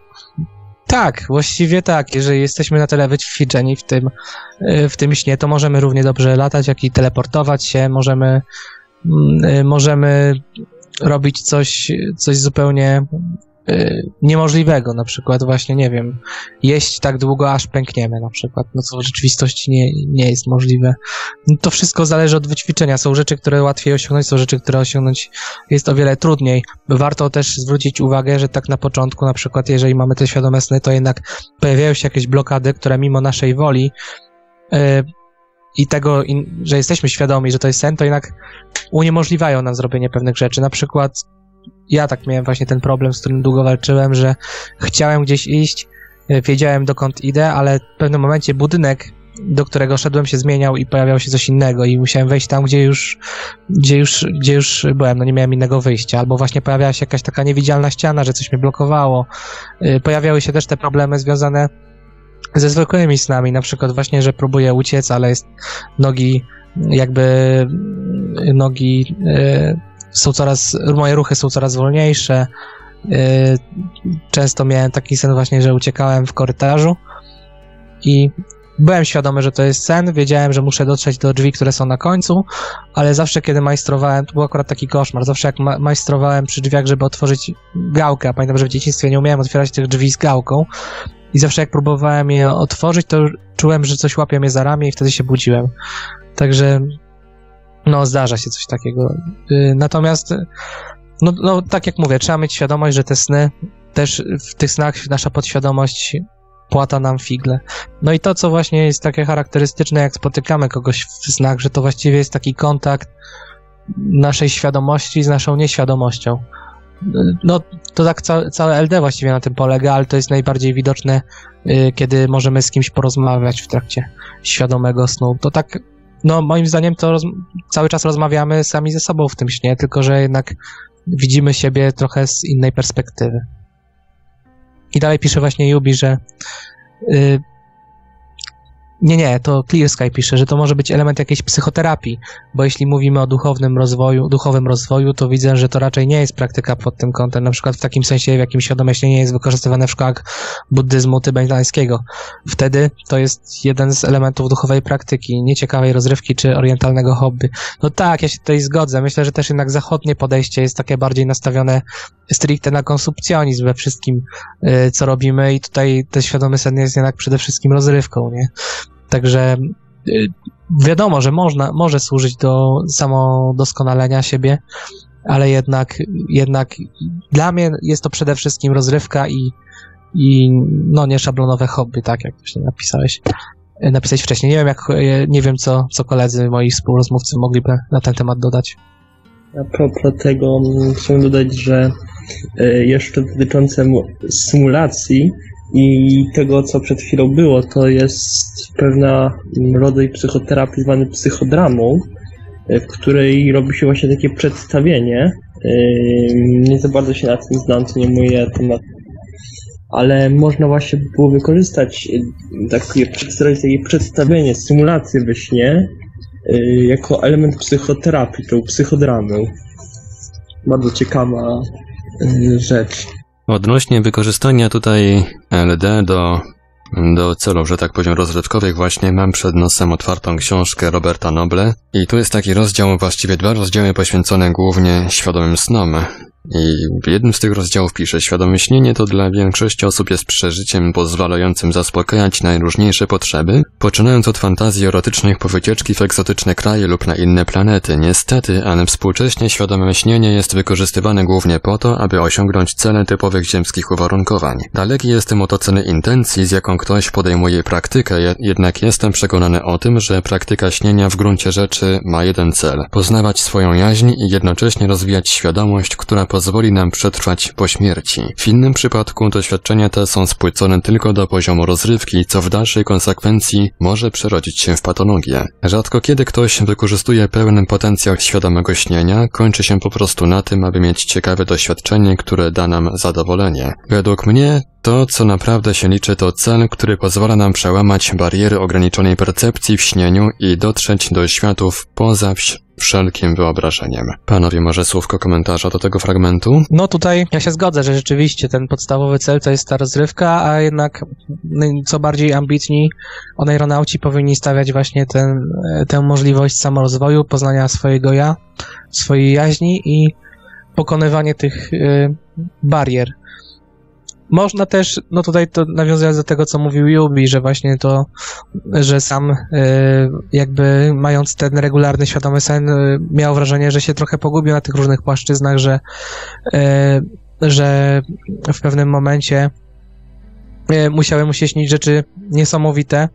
[SPEAKER 2] tak, właściwie tak. Jeżeli jesteśmy na tyle wyćwiczeni w tym, y, w tym śnie, to możemy równie dobrze latać, jak i teleportować się, możemy, mm, y, możemy robić coś, coś zupełnie niemożliwego, na przykład właśnie, nie wiem, jeść tak długo, aż pękniemy na przykład, no co w rzeczywistości nie, nie jest możliwe. No to wszystko zależy od wyćwiczenia. Są rzeczy, które łatwiej osiągnąć, są rzeczy, które osiągnąć jest o wiele trudniej. Warto też zwrócić uwagę, że tak na początku, na przykład jeżeli mamy te świadome sny, to jednak pojawiają się jakieś blokady, które mimo naszej woli y, i tego, że jesteśmy świadomi, że to jest sen, to jednak uniemożliwiają nam zrobienie pewnych rzeczy. Na przykład ja tak miałem właśnie ten problem, z którym długo walczyłem, że chciałem gdzieś iść, y, wiedziałem dokąd idę, ale w pewnym momencie budynek, do którego szedłem się zmieniał i pojawiało się coś innego i musiałem wejść tam, gdzie już, gdzie już, gdzie już byłem, no nie miałem innego wyjścia. Albo właśnie pojawiała się jakaś taka niewidzialna ściana, że coś mnie blokowało. Y, Pojawiały się też te problemy związane ze zwykłymi snami, na przykład właśnie, że próbuję uciec, ale jest nogi jakby nogi y, są coraz, moje ruchy są coraz wolniejsze. Y, często miałem taki sen właśnie, że uciekałem w korytarzu i byłem świadomy, że to jest sen, wiedziałem, że muszę dotrzeć do drzwi, które są na końcu, ale zawsze kiedy majstrowałem, to był akurat taki koszmar, zawsze jak ma majstrowałem przy drzwiach, żeby otworzyć gałkę, a pamiętam, że w dzieciństwie nie umiałem otwierać tych drzwi z gałką i zawsze jak próbowałem je otworzyć, to czułem, że coś łapie mnie za ramię i wtedy się budziłem. Także no, zdarza się coś takiego. Y, Natomiast, no, no, tak jak mówię, trzeba mieć świadomość, że te sny, też w tych snach nasza podświadomość płata nam figle. No i to, co właśnie jest takie charakterystyczne, jak spotykamy kogoś w snach, że to właściwie jest taki kontakt naszej świadomości z naszą nieświadomością. No, to tak ca całe LD właściwie na tym polega, ale to jest najbardziej widoczne, y, kiedy możemy z kimś porozmawiać w trakcie świadomego snu. To tak no moim zdaniem to roz- cały czas rozmawiamy sami ze sobą w tym śnie, tylko że jednak widzimy siebie trochę z innej perspektywy. I dalej pisze właśnie Yubi, że y, nie, nie, to Clear Sky pisze, że to może być element jakiejś psychoterapii, bo jeśli mówimy o duchownym rozwoju, duchowym rozwoju, to widzę, że to raczej nie jest praktyka pod tym kątem, na przykład w takim sensie, w jakim świadome śnie nie jest wykorzystywane w szkołach buddyzmu tybetańskiego. Wtedy to jest jeden z elementów duchowej praktyki, nieciekawej rozrywki czy orientalnego hobby. No tak, ja się tutaj zgodzę. Myślę, że też jednak zachodnie podejście jest takie bardziej nastawione stricte na konsumpcjonizm we wszystkim, y, co robimy i tutaj ten świadomy sen jest jednak przede wszystkim rozrywką, nie? Także y, wiadomo, że można, może służyć do samodoskonalenia siebie, ale jednak, jednak dla mnie jest to przede wszystkim rozrywka i, i no nie szablonowe hobby, tak jak właśnie napisałeś, y, napisać wcześniej. Nie wiem, jak, y, nie wiem co, co koledzy, moi współrozmówcy mogliby na ten temat dodać.
[SPEAKER 3] A propos tego mm, chcę dodać, że jeszcze dotyczące mu- symulacji i tego, co przed chwilą było, to jest pewna mm, rodzaj psychoterapii zwany psychodramą, e, w której robi się właśnie takie przedstawienie. E, Nie za bardzo się na tym znam, to nie moje temat, ale można właśnie było wykorzystać y, takie, takie przedstawienie, symulację we śnie jako element psychoterapii, tą psychodramę. Bardzo ciekawa rzecz.
[SPEAKER 1] Odnośnie wykorzystania tutaj LD do, do celów, że tak powiem, rozrywkowych, właśnie mam przed nosem otwartą książkę Roberta Noble i tu jest taki rozdział, właściwie dwa rozdziały poświęcone głównie świadomym snom. I w jednym z tych rozdziałów pisze, świadome śnienie to dla większości osób jest przeżyciem pozwalającym zaspokajać najróżniejsze potrzeby, poczynając od fantazji erotycznych po wycieczki w egzotyczne kraje lub na inne planety. Niestety, ale współcześnie świadome śnienie jest wykorzystywane głównie po to, aby osiągnąć cele typowych ziemskich uwarunkowań. Daleki jestem od oceny intencji, z jaką ktoś podejmuje praktykę, jednak jestem przekonany o tym, że praktyka śnienia w gruncie rzeczy ma jeden cel – poznawać swoją jaźń i jednocześnie rozwijać świadomość, która pozwoli nam przetrwać po śmierci. W innym przypadku doświadczenia te są spłycone tylko do poziomu rozrywki, co w dalszej konsekwencji może przerodzić się w patologię. Rzadko kiedy ktoś wykorzystuje pełny potencjał świadomego śnienia, kończy się po prostu na tym, aby mieć ciekawe doświadczenie, które da nam zadowolenie. Według mnie to, co naprawdę się liczy, to cel, który pozwala nam przełamać bariery ograniczonej percepcji w śnieniu i dotrzeć do światów poza wszelkim wyobrażeniem. Panowie, może słówko komentarza do tego fragmentu?
[SPEAKER 2] No tutaj ja się zgodzę, że rzeczywiście ten podstawowy cel to jest ta rozrywka, a jednak no, co bardziej ambitni oneironauci powinni stawiać właśnie ten, tę możliwość samorozwoju, poznania swojego ja, swojej jaźni i pokonywanie tych y, barier. Można też, no tutaj to nawiązując do tego, co mówił Yubi, że właśnie to, że sam y, jakby mając ten regularny, świadomy sen, y, miał wrażenie, że się trochę pogubił na tych różnych płaszczyznach, że, y, że w pewnym momencie musiały mu się śnić rzeczy niesamowite,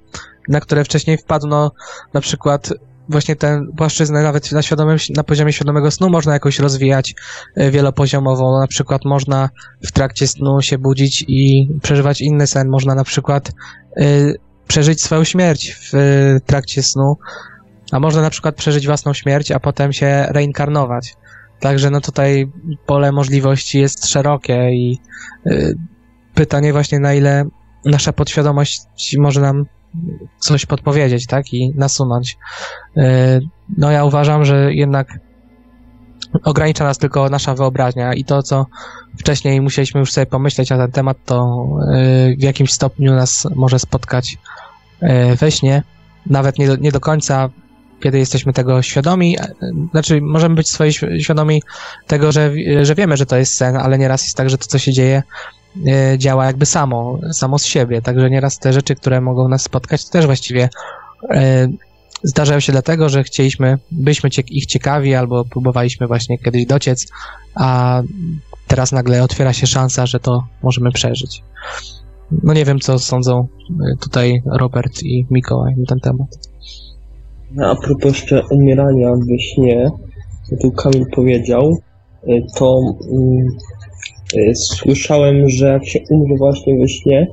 [SPEAKER 2] na które wcześniej wpadł, no na przykład właśnie tę płaszczyznę nawet na, świadomym, na poziomie świadomego snu można jakoś rozwijać e, wielopoziomowo. Na przykład można w trakcie snu się budzić i przeżywać inny sen. Można na przykład y, przeżyć swoją śmierć w y, trakcie snu, a można na przykład przeżyć własną śmierć, a potem się reinkarnować. Także no tutaj pole możliwości jest szerokie i y, pytanie właśnie na ile nasza podświadomość może nam coś podpowiedzieć, tak, i nasunąć. E, no ja uważam, że jednak ogranicza nas tylko nasza wyobraźnia i to, co wcześniej musieliśmy już sobie pomyśleć na ten temat, to e, w jakimś stopniu nas może spotkać e, we śnie. Nawet nie do, nie do końca, kiedy jesteśmy tego świadomi, znaczy możemy być swoje świadomi tego, że, że wiemy, że to jest sen, ale nieraz jest tak, że to, co się dzieje, działa jakby samo, samo z siebie. Także nieraz te rzeczy, które mogą nas spotkać, to też właściwie e, zdarzają się dlatego, że chcieliśmy, byliśmy ich ciekawi albo próbowaliśmy właśnie kiedyś dociec, a teraz nagle otwiera się szansa, że to możemy przeżyć. No nie wiem, co sądzą e, tutaj Robert i Mikołaj na ten temat.
[SPEAKER 3] No, a propos jeszcze umierania we śnie, co tu Kamil powiedział, to mm, słyszałem, że jak się umrze właśnie we śnie,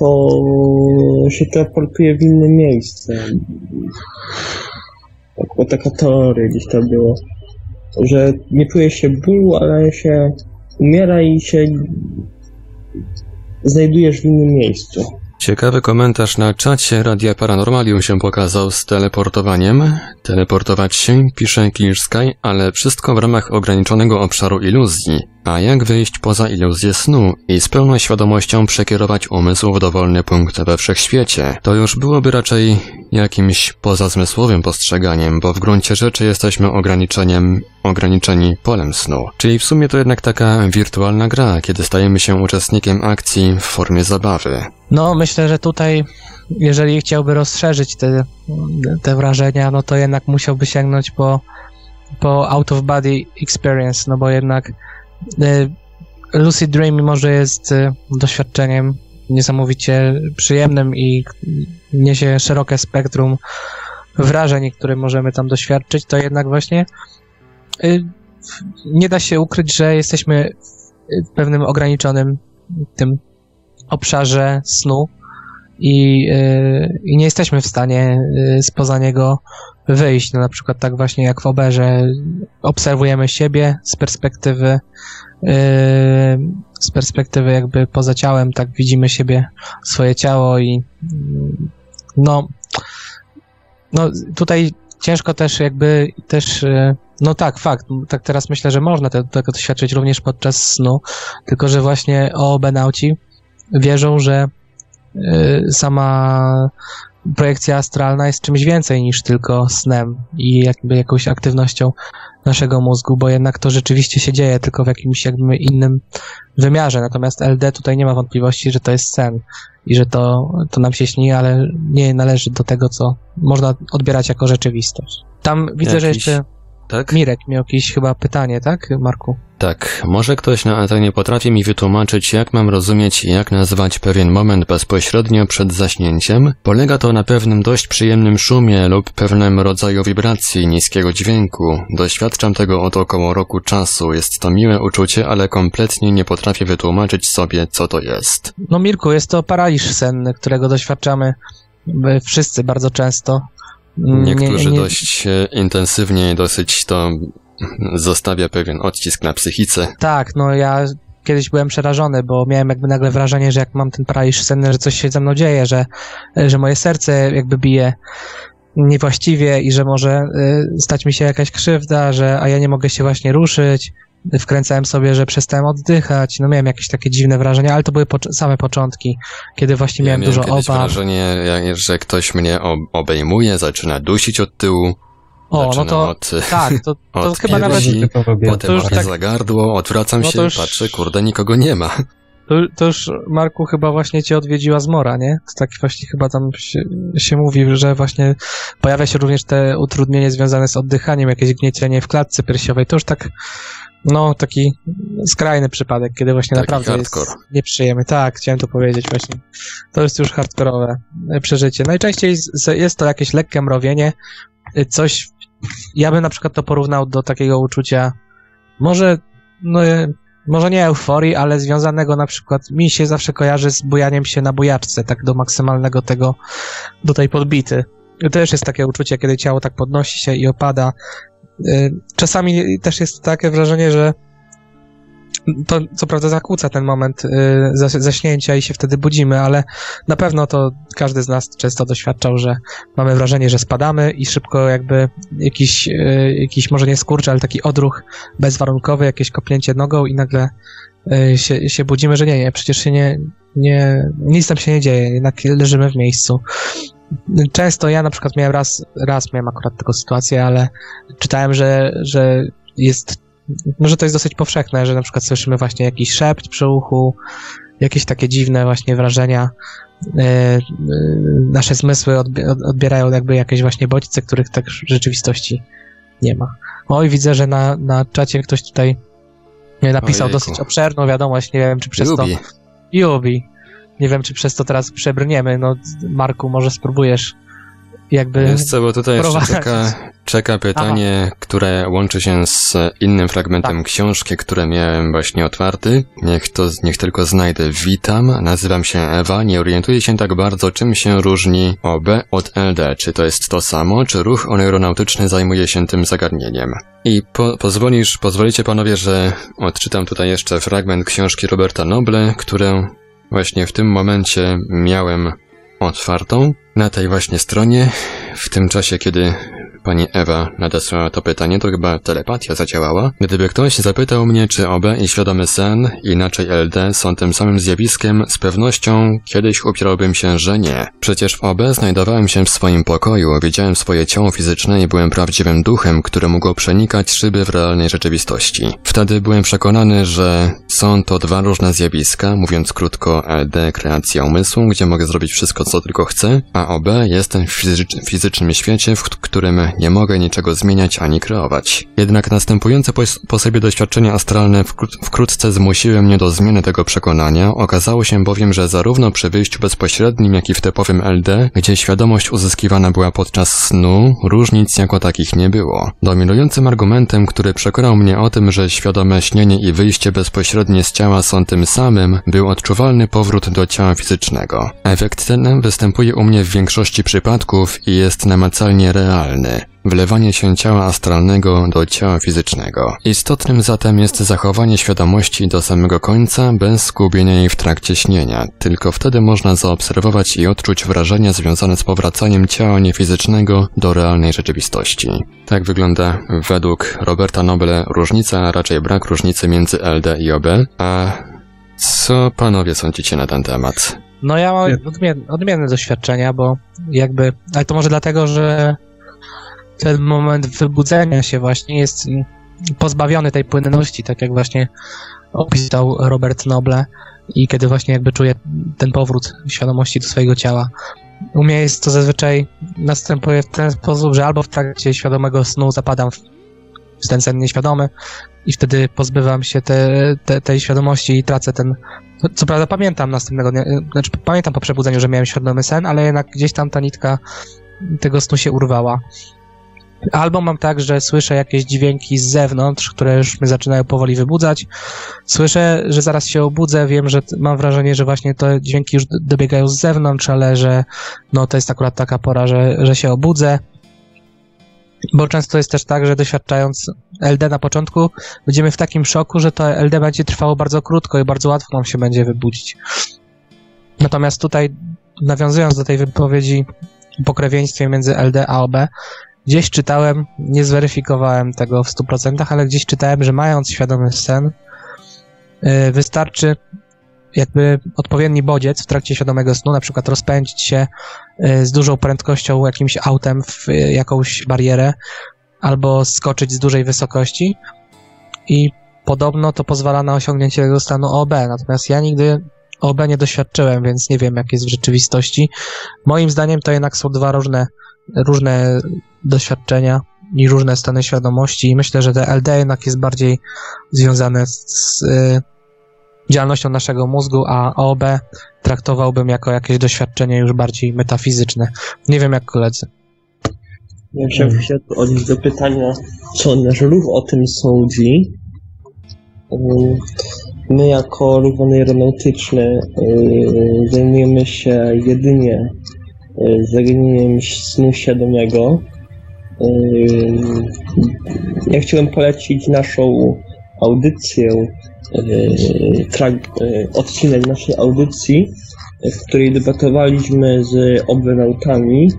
[SPEAKER 3] to się teleportuje w inne miejsce. Tak, taka teoria gdzieś tam było, że nie czuje się bólu, ale się umiera i się znajdujesz w innym miejscu.
[SPEAKER 1] Ciekawy komentarz na czacie Radia Paranormalium się pokazał z teleportowaniem. Teleportować się, pisze Clear Sky, ale wszystko w ramach ograniczonego obszaru iluzji. A jak wyjść poza iluzję snu i z pełną świadomością przekierować umysł w dowolny punkt we wszechświecie? To już byłoby raczej jakimś pozazmysłowym postrzeganiem, bo w gruncie rzeczy jesteśmy ograniczeniem, ograniczeni polem snu. Czyli w sumie to jednak taka wirtualna gra, kiedy stajemy się uczestnikiem akcji w formie zabawy.
[SPEAKER 2] No, myślę, że tutaj, jeżeli chciałby rozszerzyć te, te wrażenia, no to jednak musiałby sięgnąć po, po out of body experience, no bo jednak Lucid Dream, mimo że jest y, doświadczeniem niesamowicie przyjemnym i niesie szerokie spektrum wrażeń, które możemy tam doświadczyć, to jednak właśnie y, nie da się ukryć, że jesteśmy w pewnym ograniczonym tym obszarze snu i, i nie jesteśmy w stanie spoza niego wyjść. No, na przykład tak właśnie jak w Oberze obserwujemy siebie z perspektywy z perspektywy jakby poza ciałem, tak widzimy siebie, swoje ciało i mm, no, no tutaj ciężko też jakby też, e, no tak, fakt, tak teraz myślę, że można te, tego doświadczyć również podczas snu, tylko że właśnie OB-nauci wierzą, że e, sama projekcja astralna jest czymś więcej niż tylko snem i jakby jakąś aktywnością naszego mózgu, bo jednak to rzeczywiście się dzieje tylko w jakimś jakby innym wymiarze. Natomiast LD tutaj nie ma wątpliwości, że to jest sen i że to, to nam się śni, ale nie należy do tego, co można odbierać jako rzeczywistość. Tam widzę, że
[SPEAKER 1] Jakiś-
[SPEAKER 2] jeszcze
[SPEAKER 1] Tak?
[SPEAKER 2] Mirek miał jakieś chyba pytanie, tak, Marku?
[SPEAKER 1] Tak, może ktoś na antenie potrafi mi wytłumaczyć, jak mam rozumieć i jak nazwać pewien moment bezpośrednio przed zaśnięciem? Polega to na pewnym dość przyjemnym szumie lub pewnym rodzaju wibracji niskiego dźwięku. Doświadczam tego od około roku czasu. Jest to miłe uczucie, ale kompletnie nie potrafię wytłumaczyć sobie, co to jest.
[SPEAKER 2] No Mirku, jest to paraliż senny, którego doświadczamy wszyscy bardzo często. Mm, nie-
[SPEAKER 1] Niektórzy
[SPEAKER 2] nie-
[SPEAKER 1] dość e, intensywnie i dosyć to zostawia pewien odcisk na psychice.
[SPEAKER 2] Tak, no ja kiedyś byłem przerażony, bo miałem jakby nagle wrażenie, że jak mam ten paraliż senny, że coś się ze mną dzieje, że, że moje serce jakby bije niewłaściwie i że może y, stać mi się jakaś krzywda, że a ja nie mogę się właśnie ruszyć. Wkręcałem sobie, że przestałem oddychać. No miałem jakieś takie dziwne wrażenia, ale to były pocz- same początki, kiedy właśnie miałem,
[SPEAKER 1] miałem
[SPEAKER 2] dużo obaw.
[SPEAKER 1] wrażenie, jak- że ktoś mnie ob- obejmuje, zaczyna dusić od tyłu.
[SPEAKER 2] O, no to
[SPEAKER 1] od,
[SPEAKER 2] tak, to, to
[SPEAKER 1] od
[SPEAKER 2] chyba
[SPEAKER 1] piersi.
[SPEAKER 2] nawet.
[SPEAKER 1] Potem
[SPEAKER 2] to już tak-
[SPEAKER 1] za gardło, odwracam
[SPEAKER 2] No
[SPEAKER 1] się,
[SPEAKER 2] już-
[SPEAKER 1] patrzę, kurde, nikogo nie ma.
[SPEAKER 2] To, to już, Marku, chyba właśnie cię odwiedziła zmora, nie? To tak właśnie chyba tam się, się mówi, że właśnie pojawia się również te utrudnienie związane z oddychaniem, jakieś gniecienie w klatce piersiowej. To już tak, no, taki skrajny przypadek, kiedy właśnie
[SPEAKER 1] Taki
[SPEAKER 2] naprawdę
[SPEAKER 1] hardcore.
[SPEAKER 2] jest nieprzyjemny. Tak, chciałem to powiedzieć właśnie. To jest już hardkorowe e, przeżycie. Najczęściej jest to jakieś lekkie mrowienie, e, coś, ja bym na przykład to porównał do takiego uczucia, może, no, e, może nie euforii, ale związanego na przykład, mi się zawsze kojarzy z bujaniem się na bujaczce, tak do maksymalnego tego, do tej podbity. To też jest takie uczucie, kiedy ciało tak podnosi się i opada. Y, Czasami też jest takie wrażenie, że to co prawda zakłóca ten moment y, zaśnięcia i się wtedy budzimy, ale na pewno to każdy z nas często doświadczał, że mamy wrażenie, że spadamy i szybko jakby jakiś, y, jakiś może nie skurcz, ale taki odruch bezwarunkowy, jakieś kopnięcie nogą i nagle się, się budzimy, że nie, nie, przecież się nie, nie, nic tam się nie dzieje, jednak leżymy w miejscu. Często ja na przykład miałem raz, raz miałem akurat taką sytuację, ale czytałem, że, że jest, no, że to jest dosyć powszechne, że na przykład słyszymy właśnie jakiś szept przy uchu, jakieś takie dziwne właśnie wrażenia. E, e, nasze zmysły odbi- od- odbierają jakby jakieś właśnie bodźce, których tak w rzeczywistości nie ma. Oj, widzę, że na, na czacie ktoś tutaj napisał
[SPEAKER 1] Ojejku.
[SPEAKER 2] dosyć obszerną wiadomość, nie wiem czy przez to...
[SPEAKER 1] Lubi.
[SPEAKER 2] Jubi. Nie wiem, czy przez to teraz przebrniemy. No, Marku, może spróbujesz jakby...
[SPEAKER 1] Wiesz co, bo tutaj jeszcze czeka, czeka pytanie, które łączy się z innym fragmentem
[SPEAKER 2] Tak.
[SPEAKER 1] książki, które miałem właśnie otwarty. Niech to, niech tylko znajdę. Witam, nazywam się Ewa, nie orientuję się tak bardzo, czym się różni OB od LD. Czy to jest to samo, czy ruch oneuronautyczny zajmuje się tym zagadnieniem? I po, pozwolisz, pozwolicie panowie, że odczytam tutaj jeszcze fragment książki Roberta Noble, którą właśnie w tym momencie miałem otwartą na tej właśnie stronie. W tym czasie, kiedy pani Ewa nadesłała to pytanie, to chyba telepatia zadziałała. Gdyby ktoś zapytał mnie, czy OB i świadomy sen, inaczej LD, są tym samym zjawiskiem, z pewnością kiedyś upierałbym się, że nie. Przecież w OB znajdowałem się w swoim pokoju, widziałem swoje ciało fizyczne i byłem prawdziwym duchem, który mógł przenikać szyby w realnej rzeczywistości. Wtedy byłem przekonany, że są to dwa różne zjawiska, mówiąc krótko LD kreacja umysłu, gdzie mogę zrobić wszystko, co tylko chcę, a OB jestem w fizycz- fizycznym świecie, w którym nie mogę niczego zmieniać ani kreować. Jednak następujące po, po sobie doświadczenia astralne wkró- wkrótce zmusiły mnie do zmiany tego przekonania. Okazało się bowiem, że zarówno przy wyjściu bezpośrednim, jak i w typowym LD, gdzie świadomość uzyskiwana była podczas snu, różnic jako takich nie było. Dominującym argumentem, który przekonał mnie o tym, że świadome śnienie i wyjście bezpośrednie z ciała są tym samym, był odczuwalny powrót do ciała fizycznego. Efekt ten występuje u mnie w większości przypadków i jest namacalnie realny. Wlewanie się ciała astralnego do ciała fizycznego. Istotnym zatem jest zachowanie świadomości do samego końca bez zgubienia jej w trakcie śnienia. Tylko wtedy można zaobserwować i odczuć wrażenia związane z powracaniem ciała niefizycznego do realnej rzeczywistości. Tak wygląda według Roberta Noble różnica, a raczej brak różnicy między LD i OB. A co panowie sądzicie na ten temat?
[SPEAKER 2] No ja mam odmienne, odmienne doświadczenia, bo jakby, ale to może dlatego, że ten moment wybudzenia się właśnie jest pozbawiony tej płynności, tak jak właśnie opisał Robert Noble i kiedy właśnie jakby czuje ten powrót świadomości do swojego ciała. U mnie jest to zazwyczaj następuje w ten sposób, że albo w trakcie świadomego snu zapadam w ten sen nieświadomy i wtedy pozbywam się te, te, tej świadomości i tracę ten... Co prawda pamiętam następnego dnia, znaczy pamiętam po przebudzeniu, że miałem świadomy sen, ale jednak gdzieś tam ta nitka tego snu się urwała. Albo mam tak, że słyszę jakieś dźwięki z zewnątrz, które już mnie zaczynają powoli wybudzać. Słyszę, że zaraz się obudzę, wiem, że mam wrażenie, że właśnie te dźwięki już dobiegają z zewnątrz, ale że no to jest akurat taka pora, że, że się obudzę. Bo często jest też tak, że doświadczając LD na początku, będziemy w takim szoku, że to LD będzie trwało bardzo krótko i bardzo łatwo nam się będzie wybudzić. Natomiast tutaj, nawiązując do tej wypowiedzi o pokrewieństwie między LD a OB, gdzieś czytałem, nie zweryfikowałem tego w 100%, ale gdzieś czytałem, że mając świadomy sen, yy, wystarczy jakby odpowiedni bodziec w trakcie świadomego snu, na przykład rozpędzić się y, z dużą prędkością jakimś autem w y, jakąś barierę albo skoczyć z dużej wysokości. I podobno to pozwala na osiągnięcie tego stanu OB, natomiast ja nigdy OB nie doświadczyłem, więc nie wiem jak jest w rzeczywistości. Moim zdaniem to jednak są dwa różne, różne doświadczenia i różne stany świadomości i myślę, że te LD jednak jest bardziej związane z, y, działalnością naszego mózgu, a OB traktowałbym jako jakieś doświadczenie już bardziej metafizyczne. Nie wiem jak koledzy.
[SPEAKER 3] Ja chciałbym się odnieść do pytania, co nasz ruch o tym sądzi. My jako ruch aeronautyczny zajmujemy się jedynie zagadnieniem snu świadomego. Ja chciałem polecić naszą audycję odcinek naszej audycji, w której debatowaliśmy z obynautami.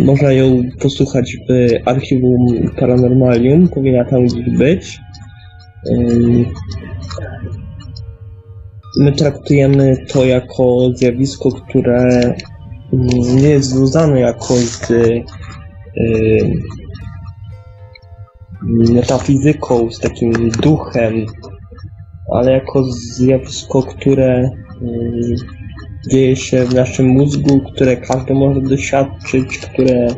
[SPEAKER 3] Można ją posłuchać w archiwum Paranormalium, powinna tam gdzieś być. My traktujemy to jako zjawisko, które nie jest związane jakoś z metafizyką, z takim duchem, ale jako zjawisko, które dzieje się w naszym mózgu, które każdy może doświadczyć, które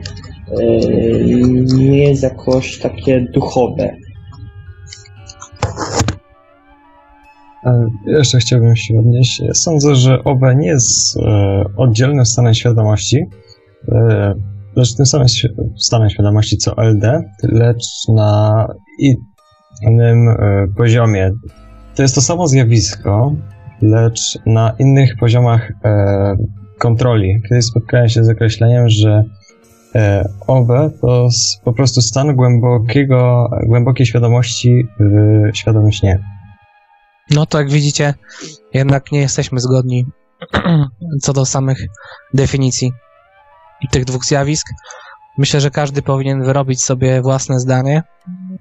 [SPEAKER 3] nie jest jakoś takie duchowe.
[SPEAKER 4] Jeszcze chciałbym się odnieść. Sądzę, że OB nie jest e, oddzielnym stanem świadomości. E, lecz tym samym stanem świadomości co LD, lecz na innym e, poziomie. To jest to samo zjawisko, lecz na innych poziomach e, kontroli. Kiedyś spotkałem się z określeniem, że e, OB to po prostu stan głębokiego, głębokiej świadomości w świadomym śnie.
[SPEAKER 2] No to jak widzicie, jednak nie jesteśmy zgodni co do samych definicji tych dwóch zjawisk. Myślę, że każdy powinien wyrobić sobie własne zdanie,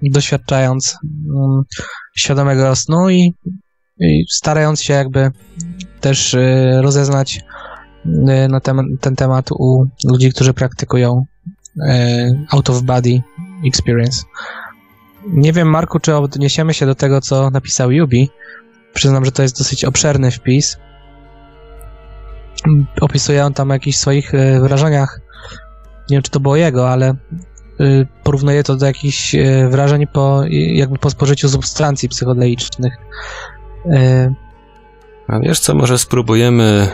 [SPEAKER 2] doświadczając um, świadomego snu i, i, starając się jakby też y, rozeznać y, na tem ten temat u ludzi, którzy praktykują y, out of body experience. Nie wiem, Marku, czy odniesiemy się do tego, co napisał Yubi. Przyznam, że to jest dosyć obszerny wpis opisuje on tam o jakichś swoich e, wrażeniach. Nie wiem, czy to było jego, ale e, porównuje to do jakichś e, wrażeń po, jakby po spożyciu substancji psychodelicznych.
[SPEAKER 1] A wiesz co, może spróbujemy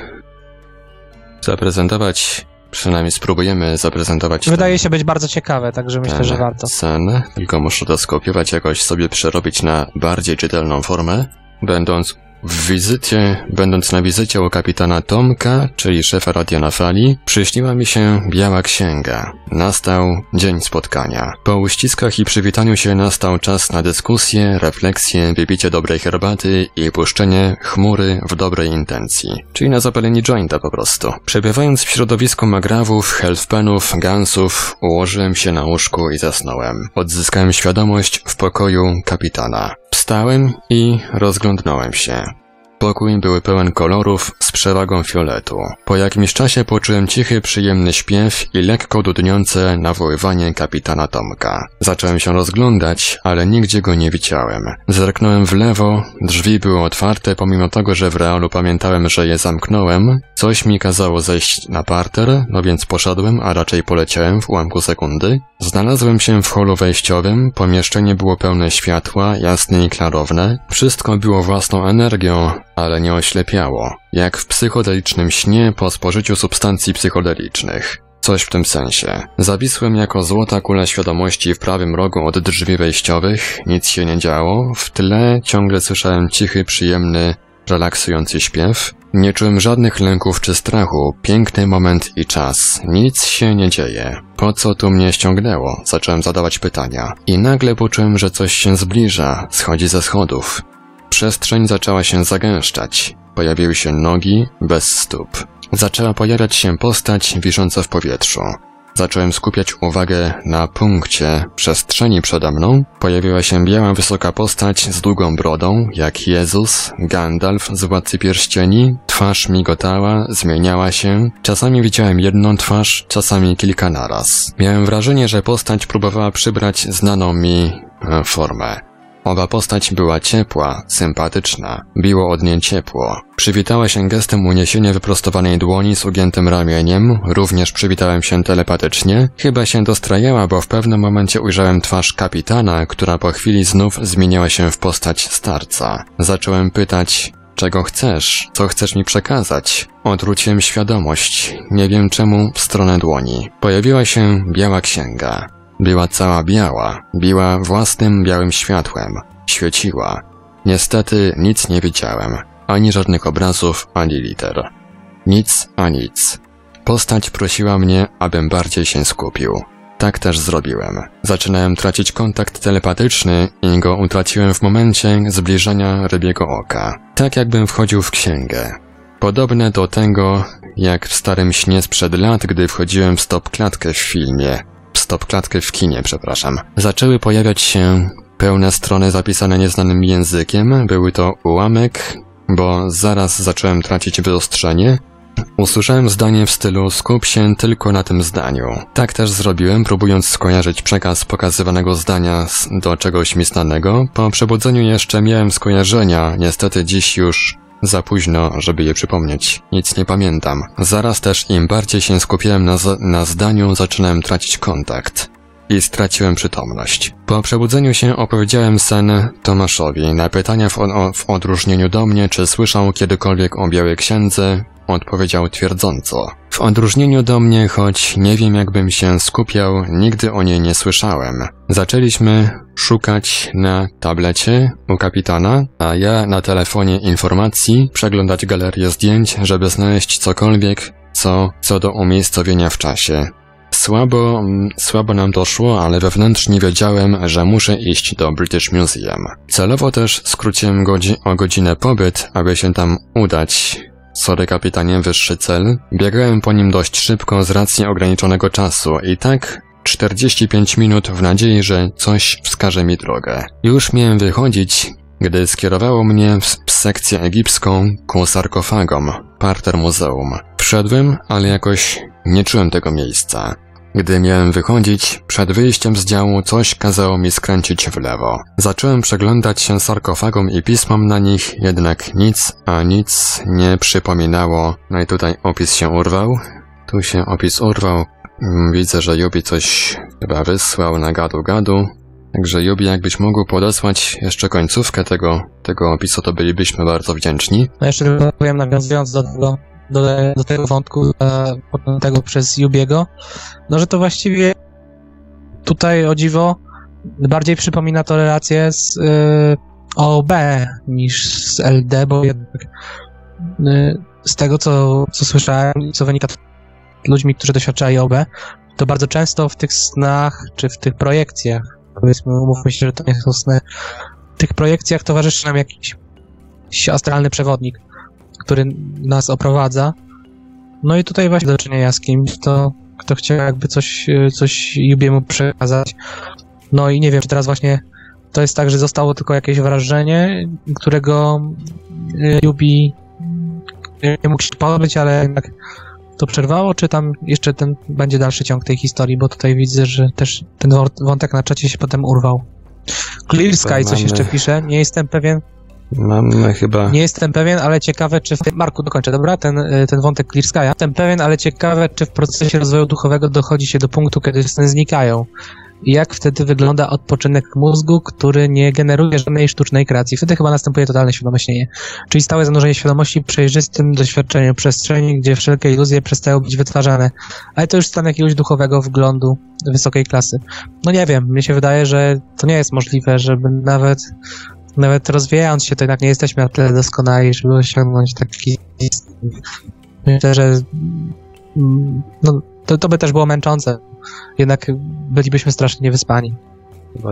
[SPEAKER 1] zaprezentować, przynajmniej spróbujemy zaprezentować.
[SPEAKER 2] Wydaje ten, się być bardzo ciekawe, także myślę, że warto.
[SPEAKER 1] Sen, tylko muszę to skopiować, jakoś sobie przerobić na bardziej czytelną formę, będąc W wizycie, będąc na wizycie u kapitana Tomka, czyli szefa radia na fali, przyśniła mi się biała księga. Nastał dzień spotkania. Po uściskach i przywitaniu się nastał czas na dyskusję, refleksję, wypicie dobrej herbaty i puszczenie chmury w dobrej intencji. Czyli na zapalenie jointa po prostu. Przebywając w środowisku magrawów, helfpenów, gansów, ułożyłem się na łóżku i zasnąłem. Odzyskałem świadomość w pokoju kapitana. Wstałem i rozglądnąłem się. Pokój był pełen kolorów z przewagą fioletu. Po jakimś czasie poczułem cichy, przyjemny śpiew i lekko dudniące nawoływanie kapitana Tomka. Zacząłem się rozglądać, ale nigdzie go nie widziałem. Zerknąłem w lewo, drzwi były otwarte, pomimo tego, że w realu pamiętałem, że je zamknąłem. Coś mi kazało zejść na parter, no więc poszedłem, a raczej poleciałem w ułamku sekundy. Znalazłem się w holu wejściowym, pomieszczenie było pełne światła, jasne i klarowne. Wszystko było własną energią, ale nie oślepiało, jak w psychodelicznym śnie po spożyciu substancji psychodelicznych. Coś w tym sensie. Zawisłem jako złota kula świadomości w prawym rogu od drzwi wejściowych, nic się nie działo, w tle ciągle słyszałem cichy, przyjemny, relaksujący śpiew. Nie czułem żadnych lęków czy strachu, piękny moment i czas. Nic się nie dzieje. Po co tu mnie ściągnęło? Zacząłem zadawać pytania. I nagle poczułem, że coś się zbliża, schodzi ze schodów. Przestrzeń zaczęła się zagęszczać. Pojawiły się nogi bez stóp. Zaczęła pojawiać się postać wisząca w powietrzu. Zacząłem skupiać uwagę na punkcie przestrzeni przede mną. Pojawiła się biała, wysoka postać z długą brodą, jak Jezus, Gandalf z Władcy Pierścieni. Twarz migotała, zmieniała się. Czasami widziałem jedną twarz, czasami kilka naraz. Miałem wrażenie, że postać próbowała przybrać znaną mi e, formę. Owa postać była ciepła, sympatyczna, biło od niej ciepło. Przywitała się gestem uniesienia wyprostowanej dłoni z ugiętym ramieniem, również przywitałem się telepatycznie. Chyba się dostrajała, bo w pewnym momencie ujrzałem twarz kapitana, która po chwili znów zmieniała się w postać starca. Zacząłem pytać, czego chcesz? Co chcesz mi przekazać? Odwróciłem świadomość, nie wiem czemu, w stronę dłoni. Pojawiła się biała księga. Była cała biała, biła własnym białym światłem, świeciła. Niestety nic nie widziałem, ani żadnych obrazów, ani liter. Nic a nic. Postać prosiła mnie, abym bardziej się skupił. Tak też zrobiłem. Zaczynałem tracić kontakt telepatyczny i go utraciłem w momencie zbliżenia rybiego oka. Tak jakbym wchodził w księgę. Podobne do tego, jak w starym śnie sprzed lat, gdy wchodziłem w stop klatkę w filmie, stop-klatkę w kinie, przepraszam. Zaczęły pojawiać się pełne strony zapisane nieznanym językiem. Były to ułamek, bo zaraz zacząłem tracić wyostrzenie. Usłyszałem zdanie w stylu skup się tylko na tym zdaniu. Tak też zrobiłem, próbując skojarzyć przekaz pokazywanego zdania do czegoś mistanego. Po przebudzeniu jeszcze miałem skojarzenia, niestety dziś już za późno, żeby je przypomnieć. Nic nie pamiętam. Zaraz też im bardziej się skupiałem na, na zdaniu, zaczynałem tracić kontakt. I straciłem przytomność. Po przebudzeniu się opowiedziałem sen Tomaszowi. Na pytania w, w odróżnieniu do mnie, czy słyszał kiedykolwiek o Białej Księdze, odpowiedział twierdząco. W odróżnieniu do mnie, choć nie wiem jakbym się skupiał, nigdy o niej nie słyszałem. Zaczęliśmy szukać na tablecie u kapitana, a ja na telefonie informacji, przeglądać galerię zdjęć, żeby znaleźć cokolwiek, co, co do umiejscowienia w czasie. Słabo, słabo nam to szło, ale wewnętrznie wiedziałem, że muszę iść do British Museum. Celowo też skróciłem godzi o godzinę pobyt, aby się tam udać. Sorry kapitanie, wyższy cel. Biegałem po nim dość szybko z racji ograniczonego czasu i tak 45 minut w nadziei, że coś wskaże mi drogę. Już miałem wychodzić, gdy skierowało mnie w sekcję egipską ku sarkofagom, parter muzeum. Wszedłem, ale jakoś nie czułem tego miejsca. Gdy miałem wychodzić, przed wyjściem z działu coś kazało mi skręcić w lewo. Zacząłem przeglądać się sarkofagom i pismom na nich, jednak nic, a nic nie przypominało. No i tutaj opis się urwał. Tu się opis urwał. Mm, widzę, że Jubi coś chyba wysłał na gadu gadu. Także Jubi, jakbyś mógł podesłać jeszcze końcówkę tego, tego opisu, to bylibyśmy bardzo wdzięczni.
[SPEAKER 2] No jeszcze tylko powiem, nawiązując do tego, do, do tego wątku e, tego przez Jubiego, no że to właściwie tutaj o dziwo bardziej przypomina to relację z, e, OB niż z LD, bo jednak y, z tego, co, co słyszałem, co wynika z ludźmi, którzy doświadczali OB, to bardzo często w tych snach, czy w tych projekcjach, powiedzmy, umówmy się, że to nie są sny, w tych projekcjach towarzyszy nam jakiś astralny przewodnik, który nas oprowadza. No i tutaj właśnie do czynienia z kimś, kto, kto chciał jakby coś, y, coś Jubiemu przekazać. No i nie wiem, czy teraz właśnie to jest tak, że zostało tylko jakieś wrażenie, którego y, Yubi nie mógł się pozbyć, ale jednak to przerwało, czy tam jeszcze ten będzie dalszy ciąg tej historii, bo tutaj widzę, że też ten wąt- wątek na czacie się potem urwał. Clear Sky coś jeszcze pisze, nie jestem pewien,
[SPEAKER 1] Mamy chyba...
[SPEAKER 2] nie jestem pewien, ale ciekawe, czy w. Marku, dokończę, dobra? Ten, y, ten wątek Clear Sky'a. Jestem pewien, ale ciekawe, czy w procesie rozwoju duchowego dochodzi się do punktu, kiedy sny znikają. Jak wtedy wygląda odpoczynek mózgu, który nie generuje żadnej sztucznej kreacji. Wtedy chyba następuje totalne świadomościenie. Czyli stałe zanurzenie świadomości w przejrzystym doświadczeniu przestrzeni, gdzie wszelkie iluzje przestają być wytwarzane. Ale to już stan jakiegoś duchowego wglądu wysokiej klasy. No nie wiem, mnie się wydaje, że to nie jest możliwe, żeby nawet nawet rozwijając się, to jednak nie jesteśmy na tyle doskonali, żeby osiągnąć taki Myślę, że mm, no, to, to by też było męczące. Jednak bylibyśmy strasznie niewyspani.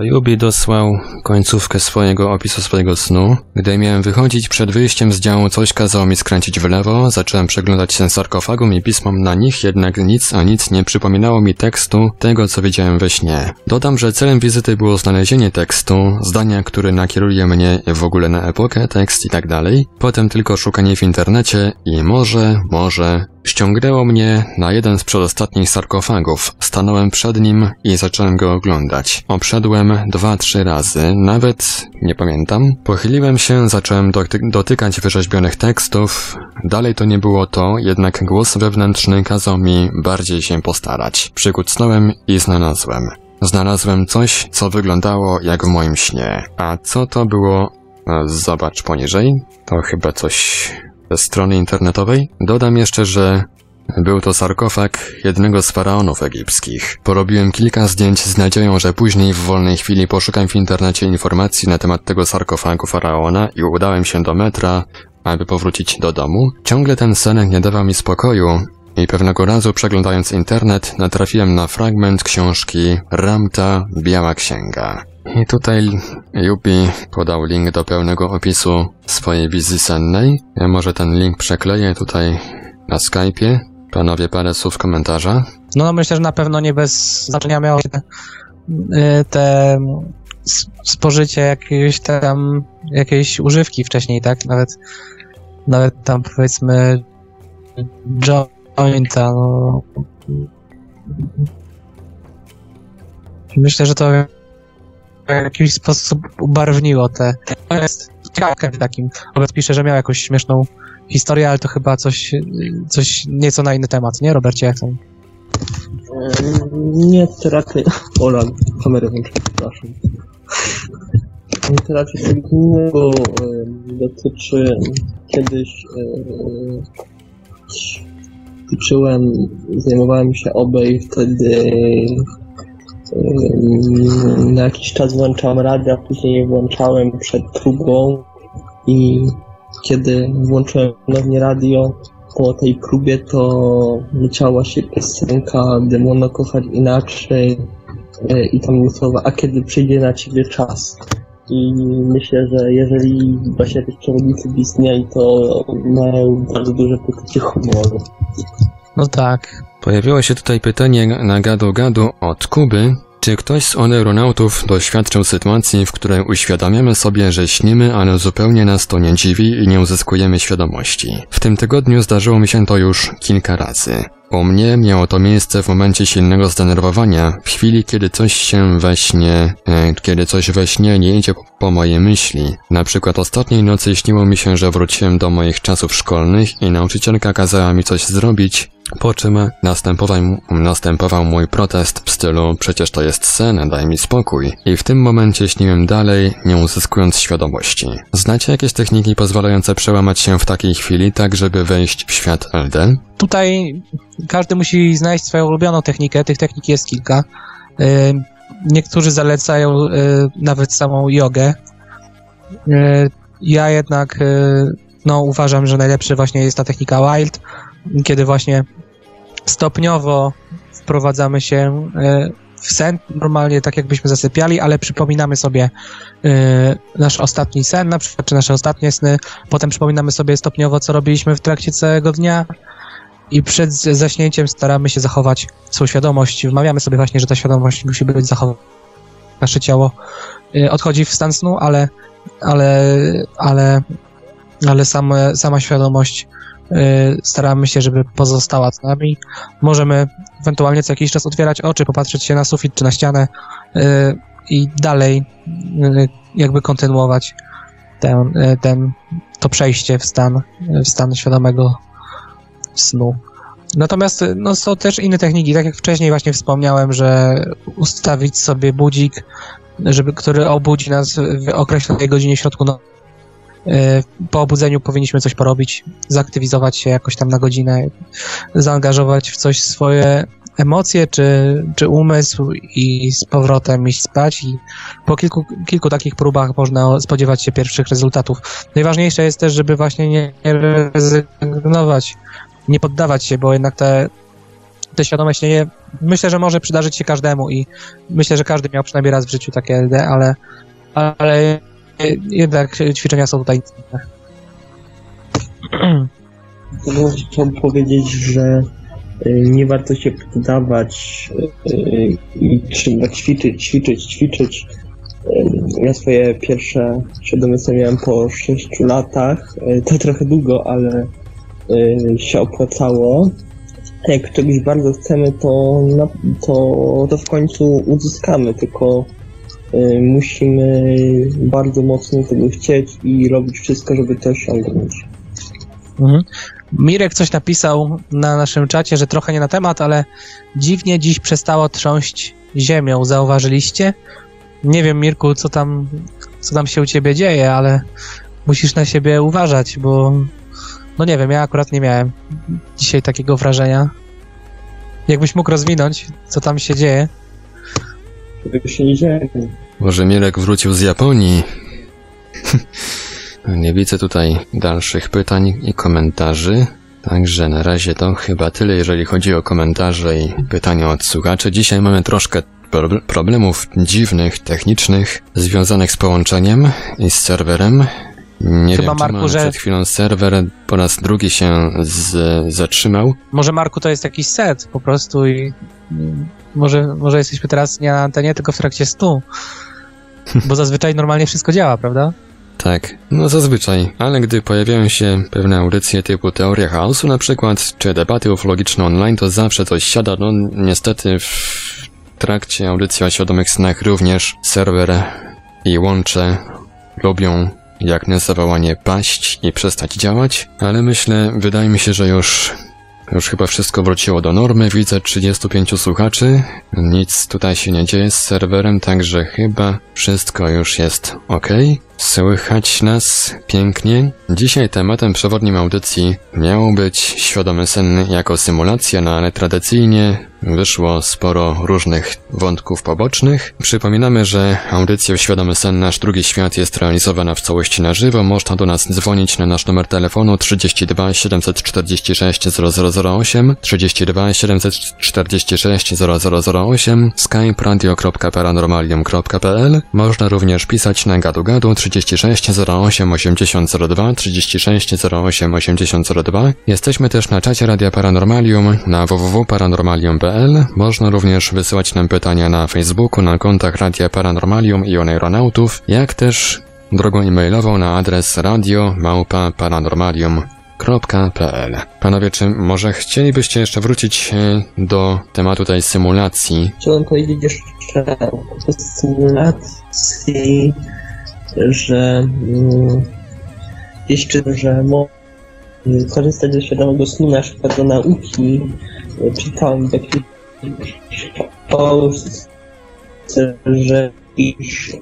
[SPEAKER 1] Yubi dosłał końcówkę swojego opisu swojego snu. Gdy miałem wychodzić przed wyjściem z działu, coś kazało mi skręcić w lewo, zacząłem przeglądać się sarkofagom i pismom na nich, jednak nic a nic nie przypominało mi tekstu tego, co widziałem we śnie. Dodam, że celem wizyty było znalezienie tekstu, zdania, które nakieruje mnie w ogóle na epokę, tekst i tak dalej. Potem tylko szukanie w internecie i może, może ściągnęło mnie na jeden z przedostatnich sarkofagów. Stanąłem przed nim i zacząłem go oglądać. Obszedłem dwa, trzy razy, nawet nie pamiętam. Pochyliłem się, zacząłem doty dotykać wyrzeźbionych tekstów. Dalej to nie było to, jednak głos wewnętrzny kazał mi bardziej się postarać. Przykucnąłem i znalazłem. Znalazłem coś, co wyglądało jak w moim śnie. A co to było? E, Zobacz poniżej. To chyba coś strony internetowej. Dodam jeszcze, że był to sarkofag jednego z faraonów egipskich. Porobiłem kilka zdjęć z nadzieją, że później w wolnej chwili poszukam w internecie informacji na temat tego sarkofagu faraona i udałem się do metra, aby powrócić do domu. Ciągle ten sen nie dawał mi spokoju i pewnego razu przeglądając internet natrafiłem na fragment książki Ramta Biała Księga. I tutaj Yubi podał link do pełnego opisu swojej wizji sennej. Ja może ten link przekleję tutaj na Skype'ie. Panowie, parę słów komentarza.
[SPEAKER 2] No, no myślę, że na pewno nie bez znaczenia miało się te, y, te s- spożycie jakiegoś tam, jakiejś używki wcześniej, tak? Nawet, nawet tam powiedzmy jointa, no. Myślę, że to w jakiś sposób ubarwniło te. To jest ciekawe takim. Robert pisze, że miał jakąś śmieszną historię, ale to chyba coś, coś nieco na inny temat, nie, Robercie? Jak to?
[SPEAKER 3] Em, Nie, to raczej... Ola, kamerę przepraszam. Nie, to raczej coś innego dotyczy kiedyś em, ćwiczyłem, zajmowałem się obej wtedy na jakiś czas włączałem radio, a później włączałem przed próbą i kiedy włączyłem ponownie radio, po tej próbie to leciała się piosenka Demona kochać inaczej e, i tam słowa, a kiedy przyjdzie na ciebie czas. I myślę, że jeżeli właśnie tych przewodnicy Disney to mają bardzo duże poczucie humoru.
[SPEAKER 2] No tak.
[SPEAKER 1] Pojawiło się tutaj pytanie na gadu gadu od Kuby. Czy ktoś z aeronautów doświadczył sytuacji, w której uświadamiamy sobie, że śnimy, ale zupełnie nas to nie dziwi i nie uzyskujemy świadomości? W tym tygodniu zdarzyło mi się to już kilka razy. U mnie miało to miejsce w momencie silnego zdenerwowania, w chwili kiedy coś się we śnie, e, kiedy coś we śnie nie idzie po, po mojej myśli. Na przykład ostatniej nocy śniło mi się, że wróciłem do moich czasów szkolnych i nauczycielka kazała mi coś zrobić, po czym następował, następował mój protest w stylu przecież to jest sen, daj mi spokój. I w tym momencie śniłem dalej, nie uzyskując świadomości. Znacie jakieś techniki pozwalające przełamać się w takiej chwili, tak żeby wejść w świat LD?
[SPEAKER 2] Tutaj każdy musi znaleźć swoją ulubioną technikę. Tych technik jest kilka. Y, Niektórzy zalecają y, nawet samą jogę. E, Ja jednak no, uważam, że najlepszy właśnie jest ta technika Wild, kiedy właśnie stopniowo wprowadzamy się w sen, normalnie tak jakbyśmy zasypiali, ale przypominamy sobie nasz ostatni sen, na przykład, czy nasze ostatnie sny, potem przypominamy sobie stopniowo, co robiliśmy w trakcie całego dnia i przed zaśnięciem staramy się zachować swoją świadomość. Wmawiamy sobie właśnie, że ta świadomość musi być zachowana. Nasze ciało y, odchodzi w stan snu, ale, ale, ale, ale same, sama świadomość y, staramy się, żeby pozostała z nami. Możemy ewentualnie co jakiś czas otwierać oczy, popatrzeć się na sufit czy na ścianę y, i dalej jakby kontynuować ten, ten, to przejście w stan, w stan świadomego snu. Natomiast y, no, są też inne techniki, tak jak wcześniej właśnie wspomniałem, że ustawić sobie budzik, żeby, który obudzi nas w określonej godzinie środku nocy. Po obudzeniu powinniśmy coś porobić, zaktywizować się jakoś tam na godzinę, zaangażować w coś swoje emocje czy, czy umysł i z powrotem iść spać i po kilku, kilku takich próbach można spodziewać się pierwszych rezultatów. Najważniejsze jest też, żeby właśnie nie rezygnować nie poddawać się, bo jednak te, te świadome śnienie myślę, że może przydarzyć się każdemu i myślę, że każdy miał przynajmniej raz w życiu takie LD, ale, ale jednak ćwiczenia są tutaj istotne.
[SPEAKER 3] No, Chciałbym powiedzieć, że y, nie warto się poddawać y, i trzeba ćwiczyć, ćwiczyć, ćwiczyć. Y, Ja swoje pierwsze świadome miałem po 6 latach. Y, To trochę długo, ale y, się opłacało. Jak czegoś bardzo chcemy, to, to, to w końcu uzyskamy, tylko y, musimy bardzo mocno tego chcieć i robić wszystko, żeby to osiągnąć.
[SPEAKER 2] Mhm. Mirek coś napisał na naszym czacie, że trochę nie na temat, ale dziwnie dziś przestało trząść ziemią. Zauważyliście? Nie wiem, Mirku, co tam, co tam się u ciebie dzieje, ale musisz na siebie uważać, bo no nie wiem, ja akurat nie miałem dzisiaj takiego wrażenia. Jakbyś mógł rozwinąć, co tam się dzieje?
[SPEAKER 3] Tego się nie dzieje.
[SPEAKER 1] Może Mirek wrócił z Japonii? Nie widzę tutaj dalszych pytań i komentarzy. Także na razie to chyba tyle, jeżeli chodzi o komentarze i pytania od słuchaczy. Dzisiaj mamy troszkę pro- problemów dziwnych, technicznych, związanych z połączeniem i z serwerem. Nie
[SPEAKER 2] Chyba,
[SPEAKER 1] wiem,
[SPEAKER 2] Marku,
[SPEAKER 1] ale
[SPEAKER 2] że-
[SPEAKER 1] przed chwilą serwer po raz drugi się z- zatrzymał.
[SPEAKER 2] Może Marku to jest jakiś set po prostu i może, może jesteśmy teraz nie na antenie, tylko w trakcie stu. Bo zazwyczaj normalnie wszystko działa, prawda?
[SPEAKER 1] Tak, no zazwyczaj, ale gdy pojawiają się pewne audycje typu Teoria Chaosu na przykład, czy debaty ufologiczne online, to zawsze coś siada. No niestety w trakcie audycji o świadomych snach również serwer i łącze lubią jak na zawołanie paść i przestać działać, ale myślę, wydaje mi się, że już już chyba wszystko wróciło do normy, widzę 35 słuchaczy, nic tutaj się nie dzieje z serwerem, także chyba wszystko już jest ok. Słychać nas pięknie. Dzisiaj tematem przewodnim audycji miał być świadomy sen jako symulacja, no ale tradycyjnie wyszło sporo różnych wątków pobocznych. Przypominamy, że audycja Świadomy Sen Nasz Drugi Świat jest realizowana w całości na żywo. Można do nas dzwonić na nasz numer telefonu 32 746 0008, 32 746 0008, skype radio.paranormalium.pl. Można również pisać na gadu gadu 36 08 8002, 36 08 8002. Jesteśmy też na czacie Radia Paranormalium na www.paranormalium.pl. Można również wysyłać nam pytania na Facebooku, na kontach Radia Paranormalium i Oneironautów, jak też drogą e-mailową na adres radio małpa paranormalium.pl. Panowie, czy może chcielibyście jeszcze wrócić e, do tematu tej symulacji?
[SPEAKER 3] Chciałem powiedzieć jeszcze o symulacji, że mm, jeszcze, że korzystać ze świadomego snu na przykład do nauki. Czytałem jakiejś Polsce, że iż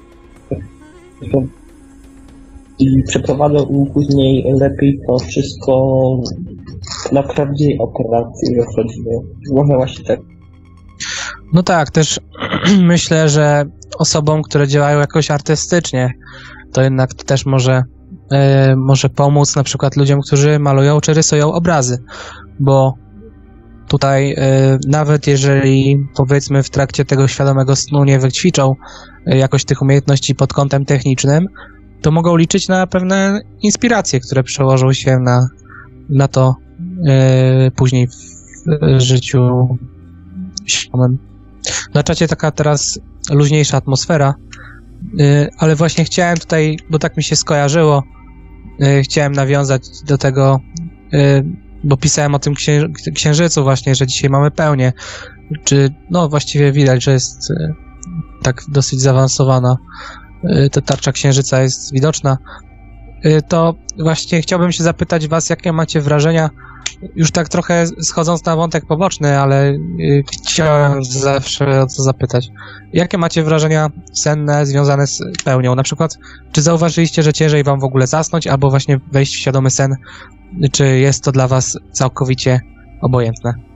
[SPEAKER 3] i przeprowadzą im później lepiej to wszystko na prawdziwej operacji wychodziło. Może właśnie tak
[SPEAKER 2] No tak, też myślę, że osobom, które działają jakoś artystycznie, to jednak to też może, e, może pomóc na przykład ludziom, którzy malują czy rysują obrazy, bo tutaj e, nawet jeżeli powiedzmy w trakcie tego świadomego snu nie wyćwiczą e, jakoś tych umiejętności pod kątem technicznym, to mogą liczyć na pewne inspiracje, które przełożą się na, na to e, później w życiu świadomym. Na czacie taka teraz luźniejsza atmosfera, ale właśnie chciałem tutaj, bo tak mi się skojarzyło, chciałem nawiązać do tego, bo pisałem o tym księ, księżycu właśnie, że dzisiaj mamy pełnię, czy no właściwie widać, że jest e, tak dosyć zaawansowana. Y, ta tarcza księżyca jest widoczna, y, to właśnie chciałbym się zapytać was, jakie macie wrażenia, już tak trochę schodząc na wątek poboczny, ale y, chciałem zawsze o to zapytać. Jakie macie wrażenia senne związane z pełnią? Na przykład, czy zauważyliście, że ciężej wam w ogóle zasnąć, albo właśnie wejść w świadomy sen? Czy jest to dla was całkowicie obojętne?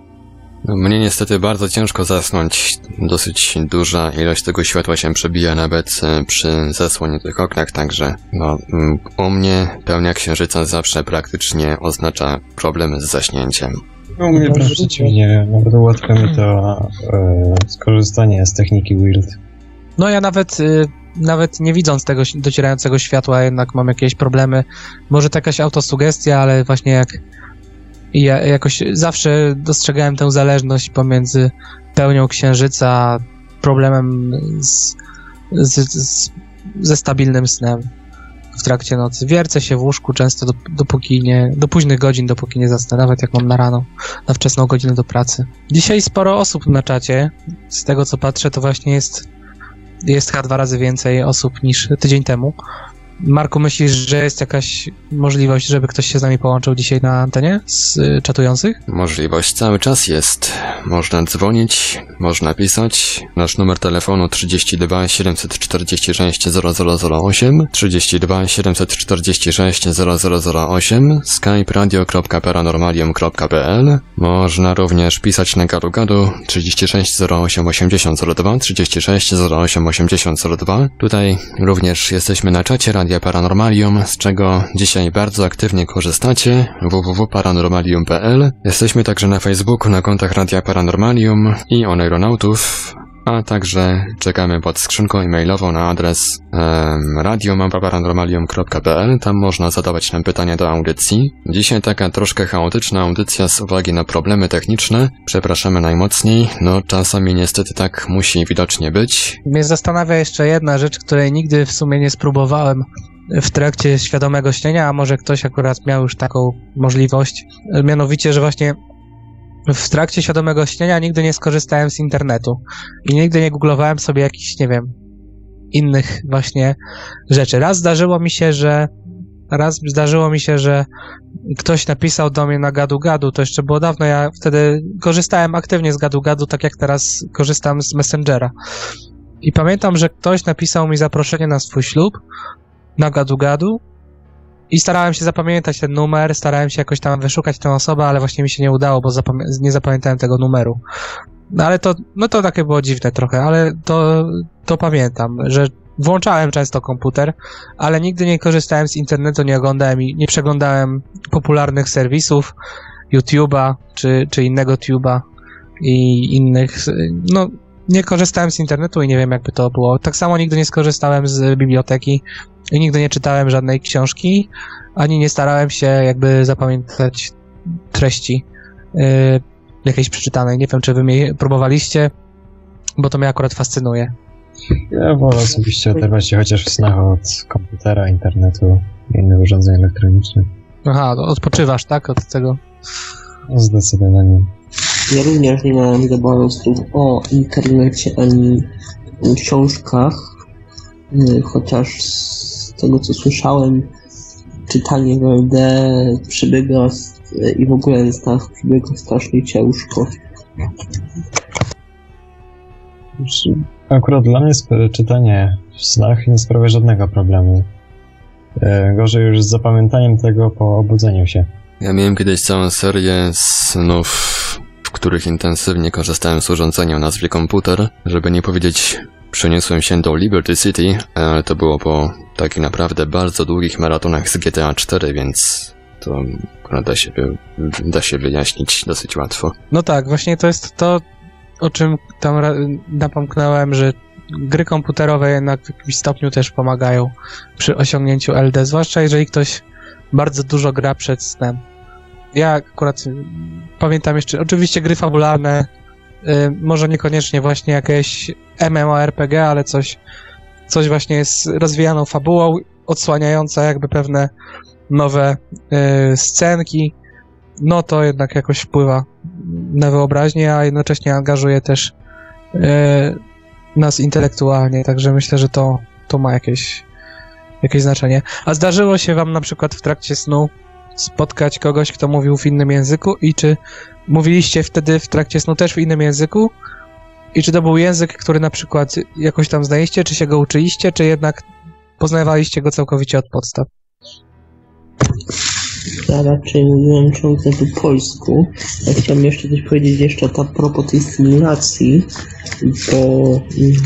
[SPEAKER 1] Mnie niestety bardzo ciężko zasnąć. Dosyć duża ilość tego światła się przebija nawet e, przy zasłoniętych oknach, także no, mm, u mnie pełnia księżyca zawsze praktycznie oznacza problem z zaśnięciem.
[SPEAKER 4] No, u mnie wręcz przeciwnie, nawet ułatwia mi to e, skorzystanie z techniki Wild.
[SPEAKER 2] No ja nawet, y, nawet nie widząc tego docierającego światła, jednak mam jakieś problemy. Może to jakaś autosugestia, ale właśnie jak i ja jakoś zawsze dostrzegałem tę zależność pomiędzy pełnią księżyca, problemem z, z, z, ze stabilnym snem w trakcie nocy. Wiercę się w łóżku często do, dopóki nie, do późnych godzin, dopóki nie zasnę, nawet jak mam na rano, na wczesną godzinę do pracy. Dzisiaj sporo osób na czacie, z tego co patrzę, to właśnie jest jest chyba dwa razy więcej osób niż tydzień temu. Marku, myślisz, że jest jakaś możliwość, żeby ktoś się z nami połączył dzisiaj na antenie z y, czatujących?
[SPEAKER 1] Możliwość cały czas jest. Można dzwonić, można pisać. Nasz numer telefonu 32 746 0008, 32 746 0008, skype radio.paranormalium.pl. Można również pisać na gadu gadu 36 08 8002, 36 08 8002. Tutaj również jesteśmy na czacie Radia Paranormalium, z czego dzisiaj bardzo aktywnie korzystacie www.paranormalium.pl. Jesteśmy także na Facebooku na kontach Radia Paranormalium i Oneironautów, a także czekamy pod skrzynką e-mailową na adres um, radiomapa.paranormalium.pl. Tam można zadawać nam pytania do audycji. Dzisiaj taka troszkę chaotyczna audycja z uwagi na problemy techniczne. Przepraszamy najmocniej, no czasami niestety tak musi widocznie być.
[SPEAKER 2] Mnie zastanawia jeszcze jedna rzecz, której nigdy w sumie nie spróbowałem w trakcie świadomego śnienia, a może ktoś akurat miał już taką możliwość. Mianowicie, że właśnie w trakcie świadomego śnienia nigdy nie skorzystałem z internetu i nigdy nie googlowałem sobie jakichś, nie wiem, innych właśnie rzeczy. Raz zdarzyło mi się, że raz zdarzyło mi się, że ktoś napisał do mnie na gadu gadu, to jeszcze było dawno, ja wtedy korzystałem aktywnie z gadu gadu, tak jak teraz korzystam z Messengera. I pamiętam, że ktoś napisał mi zaproszenie na swój ślub na gadu gadu i starałem się zapamiętać ten numer, starałem się jakoś tam wyszukać tę osobę, ale właśnie mi się nie udało, bo nie zapamiętałem tego numeru. No ale to, no to takie było dziwne trochę, ale to, to pamiętam, że włączałem często komputer, ale nigdy nie korzystałem z internetu, nie oglądałem i nie przeglądałem popularnych serwisów, YouTube'a czy, czy innego tuba i innych, no nie korzystałem z internetu i nie wiem jakby to było. Tak samo nigdy nie skorzystałem z biblioteki i nigdy nie czytałem żadnej książki, ani nie starałem się jakby zapamiętać treści yy, jakiejś przeczytanej. Nie wiem, czy wy mnie próbowaliście, bo to mnie akurat fascynuje.
[SPEAKER 4] Ja wolę osobiście oderwać się chociaż w snach od komputera, internetu i innych urządzeń elektronicznych.
[SPEAKER 2] Aha, to odpoczywasz, tak? Od tego.
[SPEAKER 4] Zdecydowanie.
[SPEAKER 3] Ja również nie miałem za bardzo o internecie ani książkach, y, chociaż z tego co słyszałem, czytanie w LD przebiega i w ogóle snach przebiega strasznie ciężko.
[SPEAKER 4] Akurat dla mnie czytanie w snach nie sprawia żadnego problemu. E, Gorzej już z zapamiętaniem tego po obudzeniu się.
[SPEAKER 1] Ja miałem kiedyś całą serię snów, w których intensywnie korzystałem z urządzenia o nazwie komputer. Żeby nie powiedzieć, przeniosłem się do Liberty City, ale to było po takich naprawdę bardzo długich maratonach z GTA 4, więc to da się, da się wyjaśnić dosyć łatwo.
[SPEAKER 2] No tak, właśnie to jest to, o czym tam napomknąłem, że gry komputerowe jednak w jakimś stopniu też pomagają przy osiągnięciu LD, zwłaszcza jeżeli ktoś bardzo dużo gra przed snem. Ja akurat pamiętam jeszcze, oczywiście gry fabularne, y, może niekoniecznie właśnie jakieś MMORPG, ale coś, coś właśnie z rozwijaną fabułą, odsłaniająca jakby pewne nowe y, scenki, no to jednak jakoś wpływa na wyobraźnię, a jednocześnie angażuje też e, nas intelektualnie, także myślę, że to, to ma jakieś, jakieś znaczenie. A zdarzyło się wam na przykład w trakcie snu spotkać kogoś, kto mówił w innym języku i czy mówiliście wtedy w trakcie snu też w innym języku? I czy to był język, który na przykład jakoś tam znaliście, czy się go uczyliście, czy jednak poznawaliście go całkowicie od podstaw?
[SPEAKER 3] Ja raczej mówiłem ciągle po polsku. Ja chciałem jeszcze coś powiedzieć jeszcze a propos tej symulacji, bo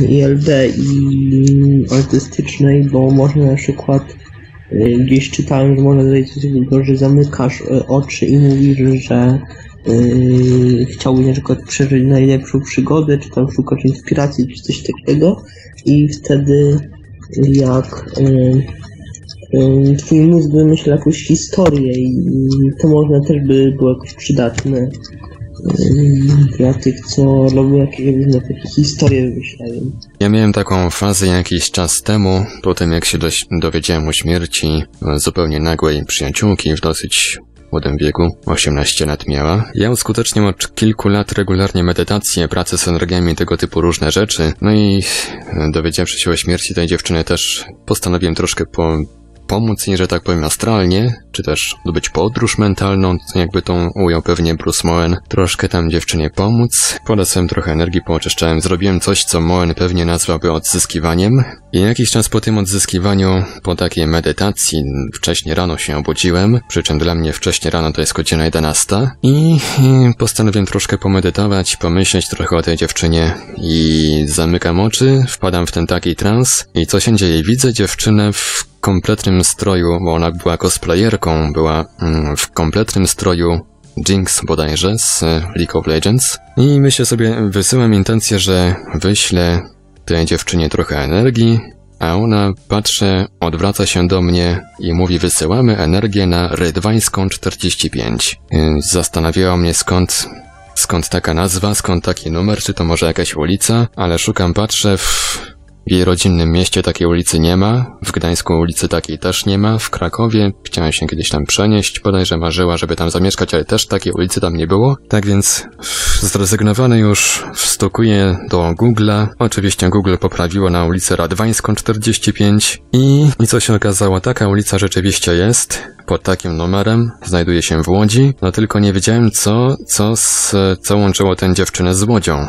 [SPEAKER 3] ILD i artystycznej, bo można na przykład y, gdzieś czytałem, że można zrobić coś takiego, że zamykasz y, oczy i mówisz, że y, chciałbyś na przykład przeżyć najlepszą przygodę, czy tam szukać inspiracji, czy coś takiego i wtedy jak y, Ym, twój mózg wymyśla jakąś historię i to można też by było jakoś przydatne ym, dla tych, co robią jakieś różne takie historie wymyślają.
[SPEAKER 1] Ja miałem taką fazę jakiś czas temu, po tym jak się dowiedziałem o śmierci zupełnie nagłej przyjaciółki w dosyć młodym wieku, 18 lat miała. Ja uskuteczniam od kilku lat regularnie medytacje, pracę z energiami, tego typu różne rzeczy. No i e, dowiedziawszy się o śmierci tej dziewczyny też postanowiłem troszkę po pomóc jej, że tak powiem, astralnie, czy też odbyć podróż mentalną, jakby tą ujął pewnie Bruce Moen, troszkę tam dziewczynie pomóc, podesłem trochę energii, pooczyszczałem, zrobiłem coś, co Moen pewnie nazwałby odzyskiwaniem. I jakiś czas po tym odzyskiwaniu, po takiej medytacji, wcześniej rano się obudziłem, przy czym dla mnie wcześniej rano to jest godzina 11 i i postanowiłem troszkę pomedytować, pomyśleć trochę o tej dziewczynie. I zamykam oczy, wpadam w ten taki trans. I co się dzieje? Widzę dziewczynę w kompletnym stroju, bo ona była cosplayerką, była mm, w kompletnym stroju Jinx bodajże z League of Legends i myślę sobie, wysyłam intencję, że wyślę tej dziewczynie trochę energii, a ona patrzy, odwraca się do mnie i mówi wysyłamy energię na Rydwańską 45. Y, Zastanawiało mnie skąd skąd taka nazwa, skąd taki numer, czy to może jakaś ulica, ale szukam, patrzę w w jej rodzinnym mieście takiej ulicy nie ma, w Gdańsku ulicy takiej też nie ma, w Krakowie chciałem się kiedyś tam przenieść, bodajże marzyła, żeby tam zamieszkać, ale też takiej ulicy tam nie było. Tak więc zrezygnowany już wstukuję do Google'a. Oczywiście Google poprawiło na ulicę Radwańską 45 i, i co się okazało, taka ulica rzeczywiście jest, pod takim numerem, znajduje się w Łodzi, no tylko nie wiedziałem co, co, z, co łączyło tę dziewczynę z Łodzią.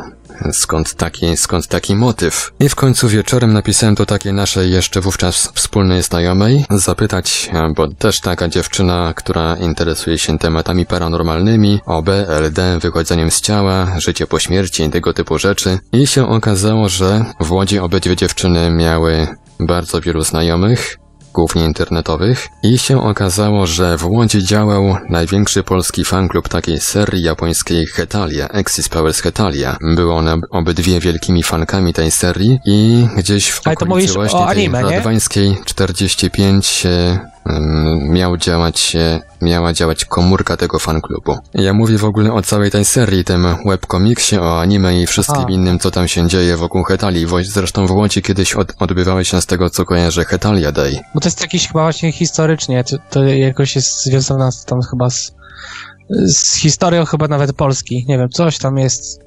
[SPEAKER 1] Skąd taki, skąd taki motyw? I w końcu wieczorem napisałem do takiej naszej jeszcze wówczas wspólnej znajomej, zapytać, bo też taka dziewczyna, która interesuje się tematami paranormalnymi, OB, LD, wychodzeniem z ciała, życie po śmierci i tego typu rzeczy. I się okazało, że w Łodzi obydwie dziewczyny miały bardzo wielu znajomych, głównie internetowych, i się okazało, że w Łodzi działał największy polski fanklub takiej serii japońskiej Hetalia, Exis Powers Hetalia. Były one obydwie wielkimi fankami tej serii i gdzieś w okolicy właśnie tej
[SPEAKER 2] anime, nie?
[SPEAKER 1] Radwańskiej 45 e, mm, miał działać, miała działać komórka tego fanklubu. Ja mówię w ogóle o całej tej serii, tym webkomiksie, o anime i wszystkim
[SPEAKER 2] Aha.
[SPEAKER 1] innym, co tam się dzieje wokół Hetalii. Zresztą w Łodzi kiedyś od, odbywały się z tego, co kojarzę, Hetalia Day.
[SPEAKER 2] Bo to jest jakiś chyba właśnie historycznie, to, to jakoś jest związane tam chyba z, z historią chyba nawet Polski. Nie wiem, coś tam jest.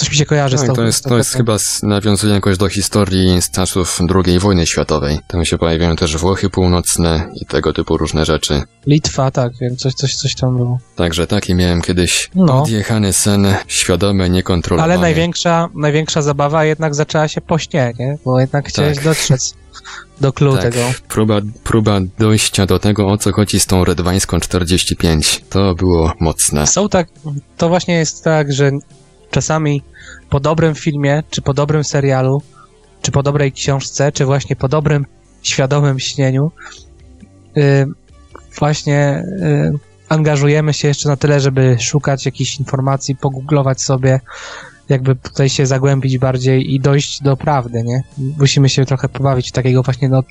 [SPEAKER 2] Coś mi się kojarzy z
[SPEAKER 1] Tak,
[SPEAKER 2] tą
[SPEAKER 1] to jest, to jest chyba, nawiązuje jakoś do historii z czasów II wojny światowej. Tam się pojawiają też Włochy północne i tego typu różne rzeczy.
[SPEAKER 2] Litwa, tak, wiem, coś, coś, coś tam było.
[SPEAKER 1] Także taki miałem kiedyś
[SPEAKER 2] No.
[SPEAKER 1] odjechany sen, świadomy, niekontrolowany.
[SPEAKER 2] Ale największa, największa zabawa jednak zaczęła się po śnie, nie? Bo jednak chciałeś
[SPEAKER 1] Tak.
[SPEAKER 2] dotrzeć do clue
[SPEAKER 1] Tak.
[SPEAKER 2] tego.
[SPEAKER 1] Próba, próba dojścia do tego, o co chodzi z tą redwańską 45. To było mocne.
[SPEAKER 2] Są tak, to właśnie jest tak, że czasami po dobrym filmie, czy po dobrym serialu, czy po dobrej książce, czy właśnie po dobrym świadomym śnieniu, y, właśnie y, angażujemy się jeszcze na tyle, żeby szukać jakichś informacji, pogooglować sobie, jakby tutaj się zagłębić bardziej i dojść do prawdy, nie? Musimy się trochę pobawić takiego właśnie, no...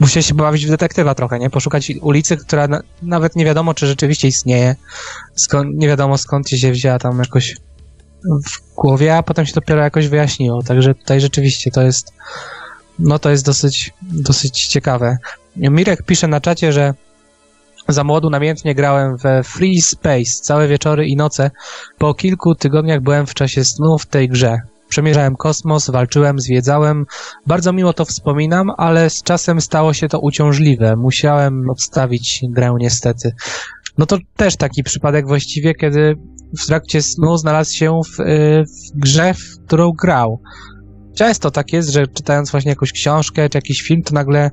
[SPEAKER 2] Musimy się pobawić w detektywa trochę, nie? Poszukać ulicy, która na, nawet nie wiadomo, czy rzeczywiście istnieje. Skąd, nie wiadomo skąd się wzięła tam jakoś w głowie, a potem się dopiero jakoś wyjaśniło. Także tutaj rzeczywiście to jest, no to jest dosyć, dosyć ciekawe. Mirek pisze na czacie, że za młodu namiętnie grałem we Free Space całe wieczory i noce. Po kilku tygodniach byłem w czasie snu w tej grze. Przemierzałem kosmos, walczyłem, zwiedzałem. Bardzo miło to wspominam, ale z czasem stało się to uciążliwe. Musiałem odstawić grę niestety. No to też taki przypadek właściwie, kiedy w trakcie snu znalazł się w, y, w grze, w którą grał. Często tak jest, że czytając właśnie jakąś książkę czy jakiś film, to nagle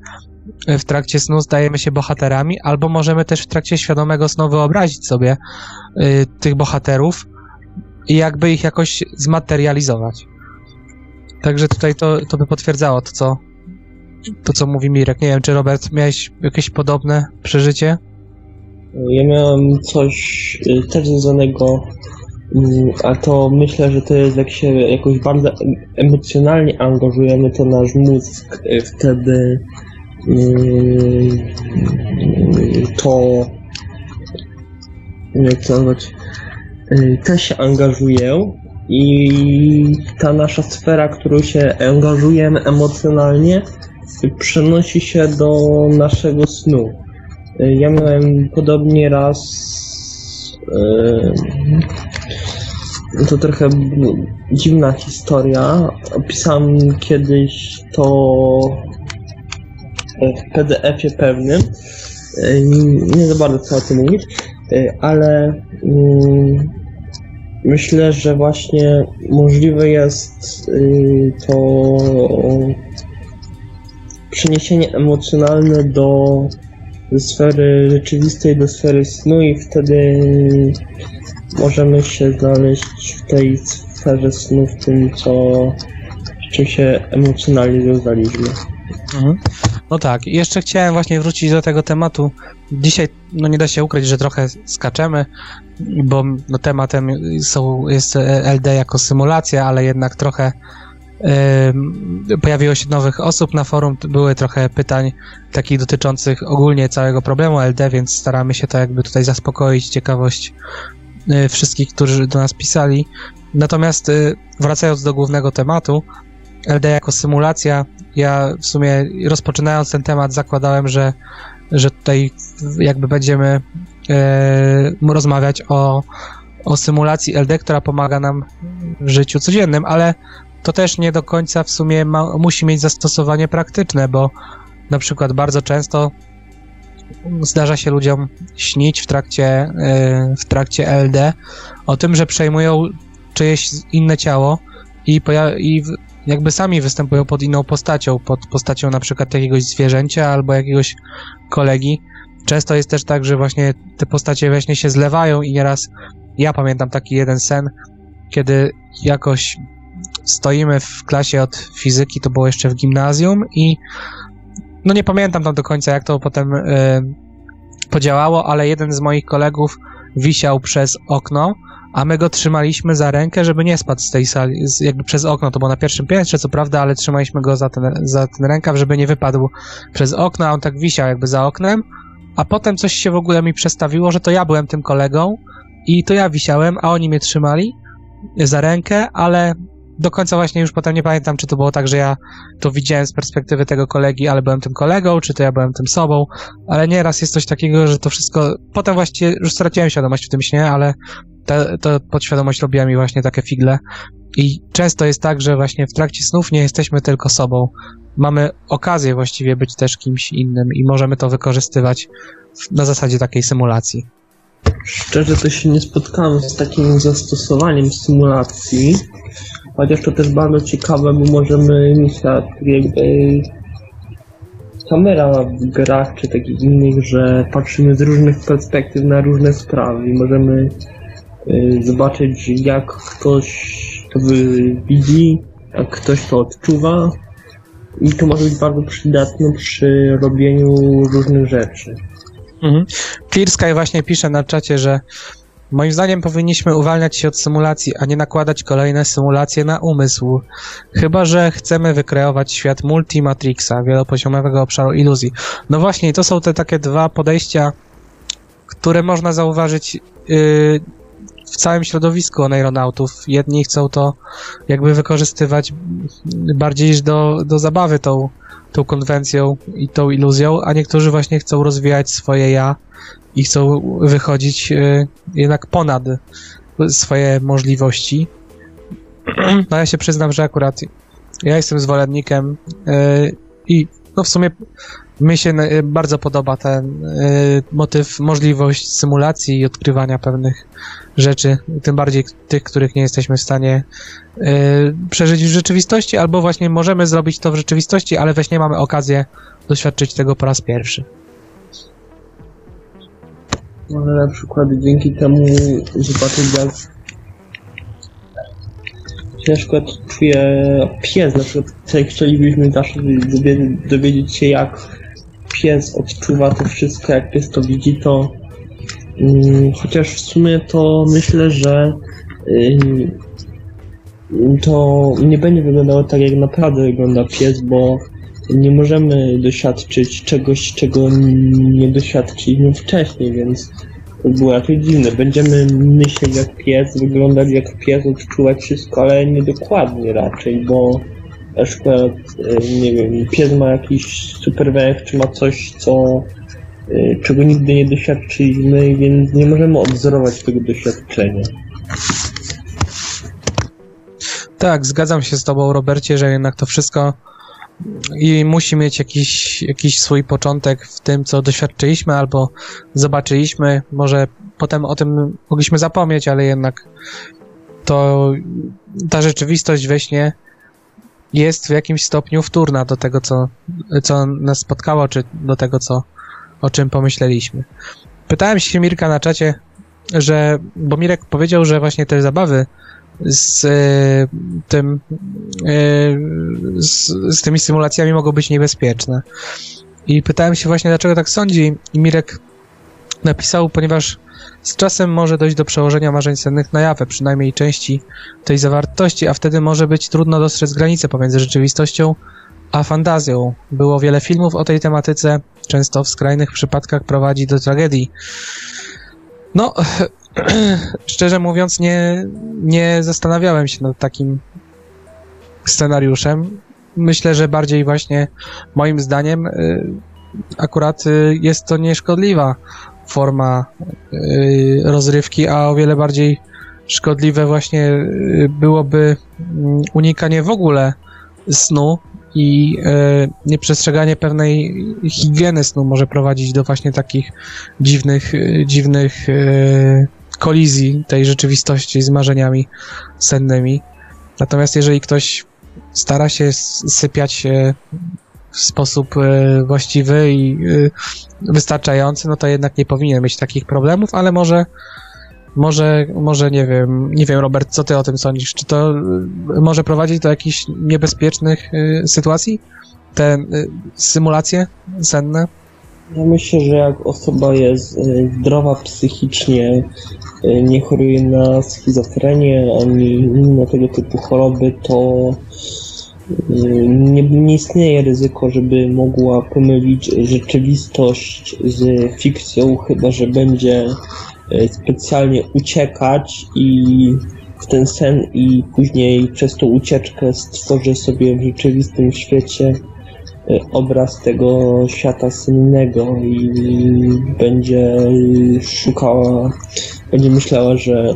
[SPEAKER 2] w trakcie snu stajemy się bohaterami, albo możemy też w trakcie świadomego snu wyobrazić sobie y, tych bohaterów i jakby ich jakoś zmaterializować. Także tutaj to, to by potwierdzało to, co to, co mówi Mirek. Nie wiem, czy Robert, miałeś jakieś podobne przeżycie?
[SPEAKER 3] Ja miałem coś y, też związanego, mm, a to myślę, że to jest jak się jakoś bardzo em- emocjonalnie angażujemy, to nasz mózg y, wtedy y, to jak to nazwać, też się angażuje i ta nasza sfera, którą się angażujemy emocjonalnie, przenosi się do naszego snu. Y, Ja miałem podobnie raz. y, To trochę dziwna historia. Opisałem kiedyś to w PDF-ie pewnym. Y, Nie za bardzo chcę o tym mówić, ale mm, myślę, że właśnie możliwe jest to przeniesienie emocjonalne do ze sfery rzeczywistej do sfery snu i wtedy możemy się znaleźć w tej sferze snu, w tym co czym się emocjonalnie związaliśmy.
[SPEAKER 2] Mhm. No tak, i jeszcze chciałem właśnie wrócić do tego tematu. Dzisiaj, no nie da się ukryć, że trochę skaczemy, bo no, tematem są, jest LD jako symulacja, ale jednak trochę pojawiło się nowych osób na forum, były trochę pytań takich dotyczących ogólnie całego problemu LD, więc staramy się to jakby tutaj zaspokoić ciekawość y, wszystkich, którzy do nas pisali. Natomiast y, wracając do głównego tematu, LD jako symulacja, ja w sumie rozpoczynając ten temat zakładałem, że, że tutaj jakby będziemy e, rozmawiać o, o symulacji LD, która pomaga nam w życiu codziennym, ale to też nie do końca w sumie ma, musi mieć zastosowanie praktyczne, bo na przykład bardzo często zdarza się ludziom śnić w trakcie, e, w trakcie LD o tym, że przejmują czyjeś inne ciało i, i jakby sami występują pod inną postacią, pod postacią na przykład jakiegoś zwierzęcia albo jakiegoś kolegi. Często jest też tak, że właśnie te postacie właśnie się zlewają i nieraz ja pamiętam taki jeden sen, kiedy jakoś stoimy w klasie od fizyki, to było jeszcze w gimnazjum i no nie pamiętam tam do końca jak to potem e, podziałało, ale jeden z moich kolegów wisiał przez okno a my go trzymaliśmy za rękę, żeby nie spadł z tej sali, z, jakby przez okno, to było na pierwszym piętrze, co prawda, ale trzymaliśmy go za ten, za ten rękaw, żeby nie wypadł przez okno, a on tak wisiał jakby za oknem, a potem coś się w ogóle mi przestawiło, że to ja byłem tym kolegą i to ja wisiałem, a oni mnie trzymali za rękę, ale do końca właśnie już potem nie pamiętam, czy to było tak, że ja to widziałem z perspektywy tego kolegi, ale byłem tym kolegą, czy to ja byłem tym sobą, ale nieraz jest coś takiego, że to wszystko, potem właściwie już straciłem świadomość w tym śnie, ale ta, to podświadomość robiła mi właśnie takie figle. I często jest tak, że właśnie w trakcie snów nie jesteśmy tylko sobą. Mamy okazję właściwie być też kimś innym i możemy to wykorzystywać na zasadzie takiej symulacji.
[SPEAKER 3] Szczerze to się nie spotkałem z takim zastosowaniem symulacji, chociaż to też bardzo ciekawe, bo możemy mieć tak jakby kamera w grach czy takich innych, że patrzymy z różnych perspektyw na różne sprawy i możemy y, zobaczyć jak ktoś to widzi, jak ktoś to odczuwa i to może być bardzo przydatne przy robieniu różnych rzeczy.
[SPEAKER 2] Mhm. Clear Sky właśnie pisze na czacie, że moim zdaniem powinniśmy uwalniać się od symulacji, a nie nakładać kolejne symulacje na umysł. Chyba, że chcemy wykreować świat multimatrixa, wielopoziomowego obszaru iluzji. No właśnie, to są te takie dwa podejścia, które można zauważyć yy, w całym środowisku oneironautów. Jedni chcą to jakby wykorzystywać bardziej do, do zabawy tą, tą konwencją i tą iluzją, a niektórzy właśnie chcą rozwijać swoje ja i chcą wychodzić y, jednak ponad swoje możliwości. No ja się przyznam, że akurat ja jestem zwolennikiem y, i no w sumie mi się y, bardzo podoba ten y, motyw, możliwość symulacji i odkrywania pewnych rzeczy, tym bardziej tych, których nie jesteśmy w stanie y, przeżyć w rzeczywistości, albo właśnie możemy zrobić to w rzeczywistości, ale weź nie mamy okazję doświadczyć tego po raz pierwszy.
[SPEAKER 3] Może na przykład dzięki temu zobaczyć jak na przykład czuje pies, na przykład chcielibyśmy zawsze dowiedzieć się jak pies odczuwa to wszystko, jak pies to widzi, to um, chociaż w sumie to myślę, że to nie będzie wyglądało tak jak naprawdę wygląda pies, bo nie możemy doświadczyć czegoś, czego nie doświadczyliśmy wcześniej, więc to było raczej dziwne. Będziemy myśleć jak pies, wyglądać jak pies, odczuwać wszystko, ale nie dokładnie raczej, bo na przykład, e, nie wiem, pies ma jakiś super węch, czy ma coś, co e, czego nigdy nie doświadczyliśmy, więc nie możemy odwzorować tego doświadczenia.
[SPEAKER 2] Tak, zgadzam się z tobą, Robercie, że jednak to wszystko i musi mieć jakiś, jakiś swój początek w tym, co doświadczyliśmy albo zobaczyliśmy. Może potem o tym mogliśmy zapomnieć, ale jednak to ta rzeczywistość we śnie jest w jakimś stopniu wtórna do tego, co, co nas spotkało, czy do tego, co, o czym pomyśleliśmy. Pytałem się Mirka na czacie, że, bo Mirek powiedział, że właśnie te zabawy z e, tym e, z, z tymi symulacjami mogą być niebezpieczne. I pytałem się właśnie, dlaczego tak sądzi i Mirek napisał, ponieważ z czasem może dojść do przełożenia marzeń sennych na jawę, przynajmniej części tej zawartości, a wtedy może być trudno dostrzec granice pomiędzy rzeczywistością a fantazją. Było wiele filmów o tej tematyce, często w skrajnych przypadkach prowadzi do tragedii. No, szczerze mówiąc, nie, nie zastanawiałem się nad takim scenariuszem. Myślę, że bardziej właśnie moim zdaniem y, akurat y, jest to nieszkodliwa forma y, rozrywki, a o wiele bardziej szkodliwe właśnie byłoby mm, unikanie w ogóle snu i nieprzestrzeganie pewnej higieny snu może prowadzić do właśnie takich dziwnych, dziwnych kolizji tej rzeczywistości z marzeniami sennymi. Natomiast jeżeli ktoś stara się sypiać w sposób e, właściwy i e, wystarczający, no to jednak nie powinien mieć takich problemów, ale może może, może nie wiem, nie wiem Robert, co ty o tym sądzisz? Czy to e, może prowadzić do jakichś niebezpiecznych sytuacji? Te symulacje senne?
[SPEAKER 3] Ja myślę, że jak osoba jest zdrowa psychicznie, nie choruje na schizofrenię ani inne tego typu choroby, to nie, nie istnieje ryzyko, żeby mogła pomylić rzeczywistość z fikcją, chyba że będzie e, specjalnie uciekać i w ten sen i później przez tą ucieczkę stworzy sobie w rzeczywistym świecie e, obraz tego świata sennego i będzie szukała, będzie myślała, że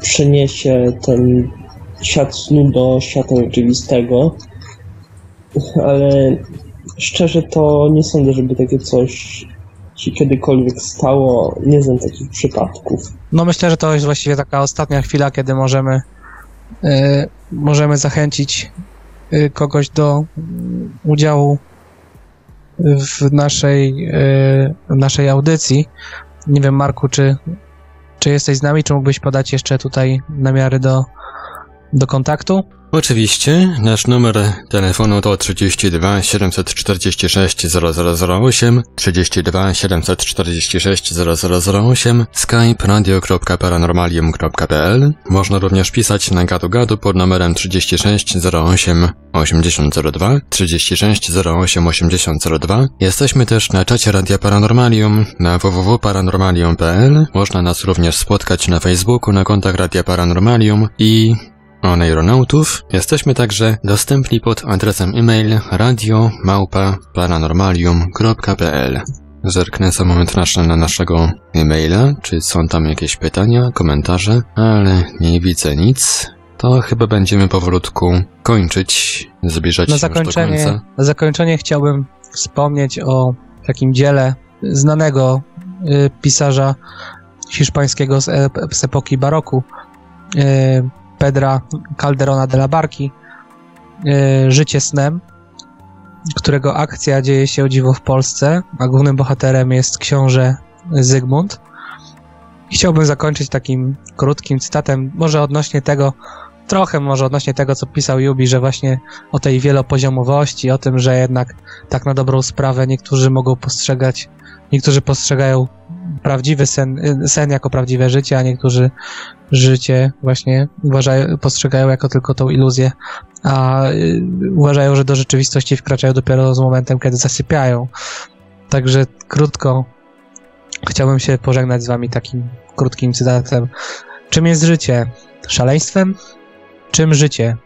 [SPEAKER 3] przeniesie ten świat snu do świata rzeczywistego, ale szczerze to nie sądzę, żeby takie coś się kiedykolwiek stało. Nie znam takich przypadków.
[SPEAKER 2] No myślę, że to jest właściwie taka ostatnia chwila, kiedy możemy yy, możemy zachęcić yy, kogoś do udziału w naszej, yy, w naszej audycji. Nie wiem, Marku, czy, czy jesteś z nami, czy mógłbyś podać jeszcze tutaj namiary do do kontaktu?
[SPEAKER 1] Oczywiście, nasz numer telefonu to 32 746 0008, 32 746 0008, skype radio.paranormalium.pl. Można również pisać na gadu gadu pod numerem 36 08 8002, 36 08 8002. Jesteśmy też na czacie Radia Paranormalium na www.paranormalium.pl. Można nas również spotkać na Facebooku na kontach Radia Paranormalium i Oneironautów. Jesteśmy także dostępni pod adresem e-mail radio.paranormalium.pl Zerknę za moment na naszego e-maila, czy są tam jakieś pytania, komentarze, ale nie widzę nic. To chyba będziemy powolutku kończyć, zbliżać
[SPEAKER 2] Na
[SPEAKER 1] się już do
[SPEAKER 2] zakończenie,
[SPEAKER 1] końca.
[SPEAKER 2] na zakończenie chciałbym wspomnieć o takim dziele znanego y, pisarza hiszpańskiego z, ep- z epoki baroku, y, Pedra Calderona de la Barki, y, Życie snem, którego akcja dzieje się o dziwo w Polsce, a głównym bohaterem jest książę Zygmunt. Chciałbym zakończyć takim krótkim cytatem, może odnośnie tego, trochę może odnośnie tego, co pisał Jubi, że właśnie o tej wielopoziomowości, o tym, że jednak tak na dobrą sprawę niektórzy mogą postrzegać, niektórzy postrzegają prawdziwy sen, sen jako prawdziwe życie, a niektórzy życie właśnie uważają, postrzegają jako tylko tą iluzję, a y, uważają, że do rzeczywistości wkraczają dopiero z momentem, kiedy zasypiają. Także krótko chciałbym się pożegnać z wami takim krótkim cytatem. Czym jest życie? Szaleństwem? Czym życie?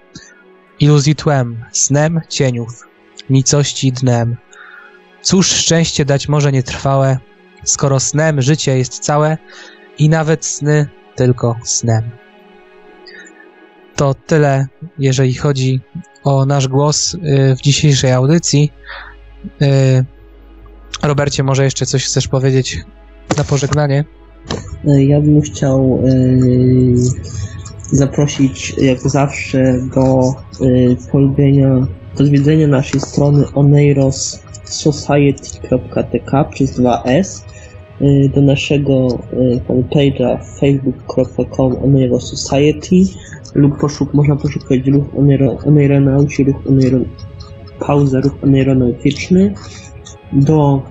[SPEAKER 2] Iluzji tłem, snem cieniów, nicości dnem. Cóż szczęście dać może nietrwałe, skoro snem życie jest całe i nawet sny tylko snem. To tyle, jeżeli chodzi o nasz głos y, w dzisiejszej audycji. Y, Robercie, może jeszcze coś chcesz powiedzieć na pożegnanie?
[SPEAKER 3] E, Ja bym chciał zaprosić jak zawsze do polubienia, do zwiedzenia naszej strony oneirosociety.tk przez 2s e, do naszego fanpage'a facebook.com oneirosociety lub poszuk, można poszukać ruch oneiro, oneironauci, ruch oneiro, pauza, ruch oneironautyczny do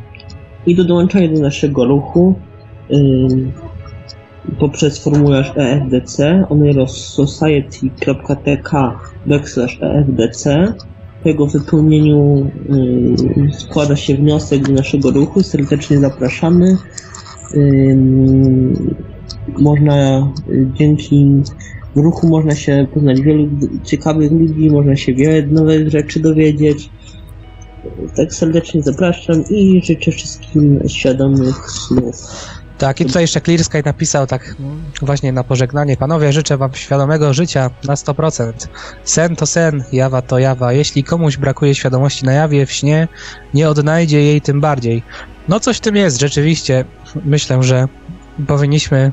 [SPEAKER 3] i do dołączenia do naszego ruchu ym, poprzez formularz EFDC oneirosociety.tk backslash EFDC jego wypełnieniu ym, składa się wniosek do naszego ruchu. Serdecznie zapraszamy. Można y, dzięki ruchu można się poznać wielu ciekawych ludzi można się wiele nowych rzeczy dowiedzieć. Tak serdecznie zapraszam i życzę wszystkim świadomych snów.
[SPEAKER 2] Tak, i tutaj jeszcze Clear Sky napisał tak mm, właśnie na pożegnanie. Panowie, życzę wam świadomego życia na 100%. Sen to sen, jawa to jawa. Jeśli komuś brakuje świadomości na jawie, w śnie, nie odnajdzie jej tym bardziej. No coś w tym jest, rzeczywiście. Myślę, że powinniśmy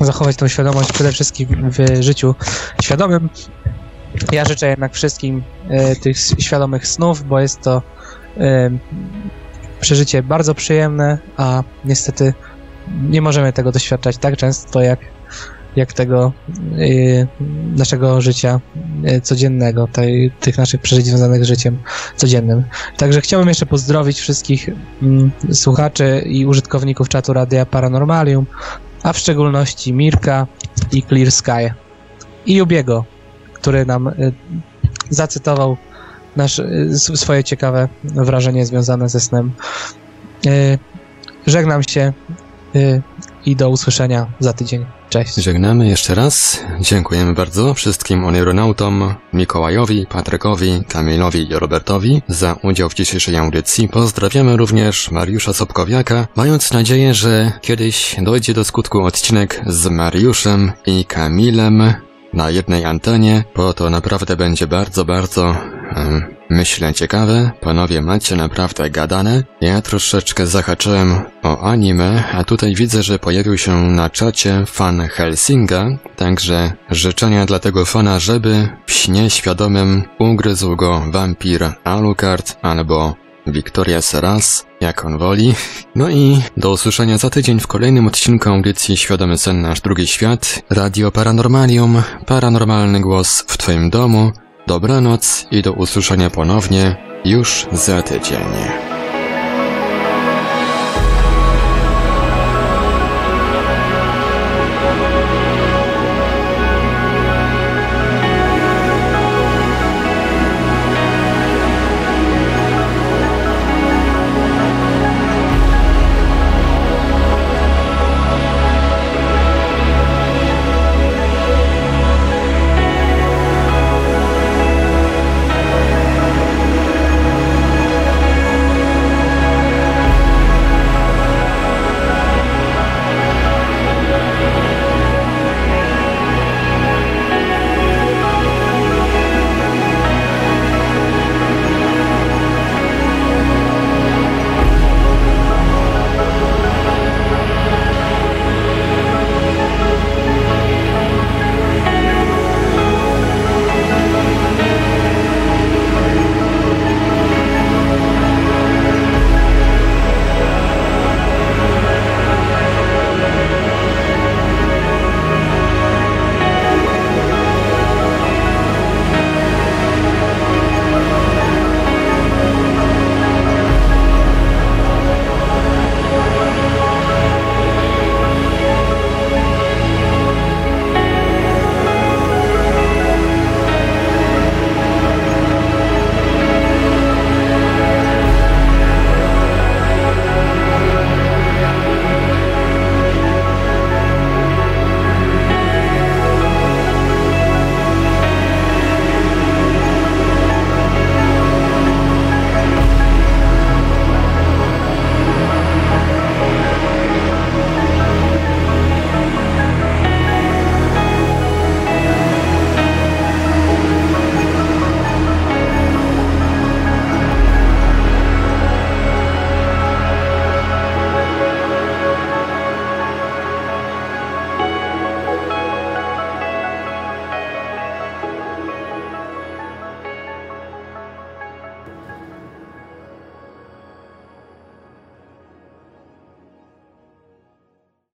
[SPEAKER 2] zachować tą świadomość przede wszystkim w życiu świadomym. Ja życzę jednak wszystkim e, tych świadomych snów, bo jest to e, przeżycie bardzo przyjemne, a niestety nie możemy tego doświadczać tak często, jak, jak tego y, naszego życia y, codziennego, tej, tych naszych przeżyć związanych z życiem codziennym. Także chciałbym jeszcze pozdrowić wszystkich mm, słuchaczy i użytkowników czatu Radia Paranormalium, a w szczególności Mirka i Clear Sky i Jubiego, który nam y, zacytował nasz, swoje ciekawe wrażenie związane ze snem. Żegnam się i do usłyszenia za tydzień. Cześć.
[SPEAKER 1] Żegnamy jeszcze raz. Dziękujemy bardzo wszystkim oneironautom, Mikołajowi, Patrykowi, Kamilowi i Robertowi za udział w dzisiejszej audycji. Pozdrawiamy również Mariusza Sobkowiaka, mając nadzieję, że kiedyś dojdzie do skutku odcinek z Mariuszem i Kamilem na jednej antenie, bo to naprawdę będzie bardzo, bardzo, myślę, ciekawe. Panowie macie naprawdę gadane. Ja troszeczkę zahaczyłem o anime, a tutaj widzę, że pojawił się na czacie fan Helsinga, także życzenia dla tego fana, żeby w śnie świadomym ugryzł go wampir Alucard albo Victoria Seras. jak on woli. No i do usłyszenia za tydzień w kolejnym odcinku audycji Świadomy Sen Nasz Drugi Świat, Radio Paranormalium, paranormalny głos w Twoim domu. Dobranoc i do usłyszenia ponownie już za tydzień.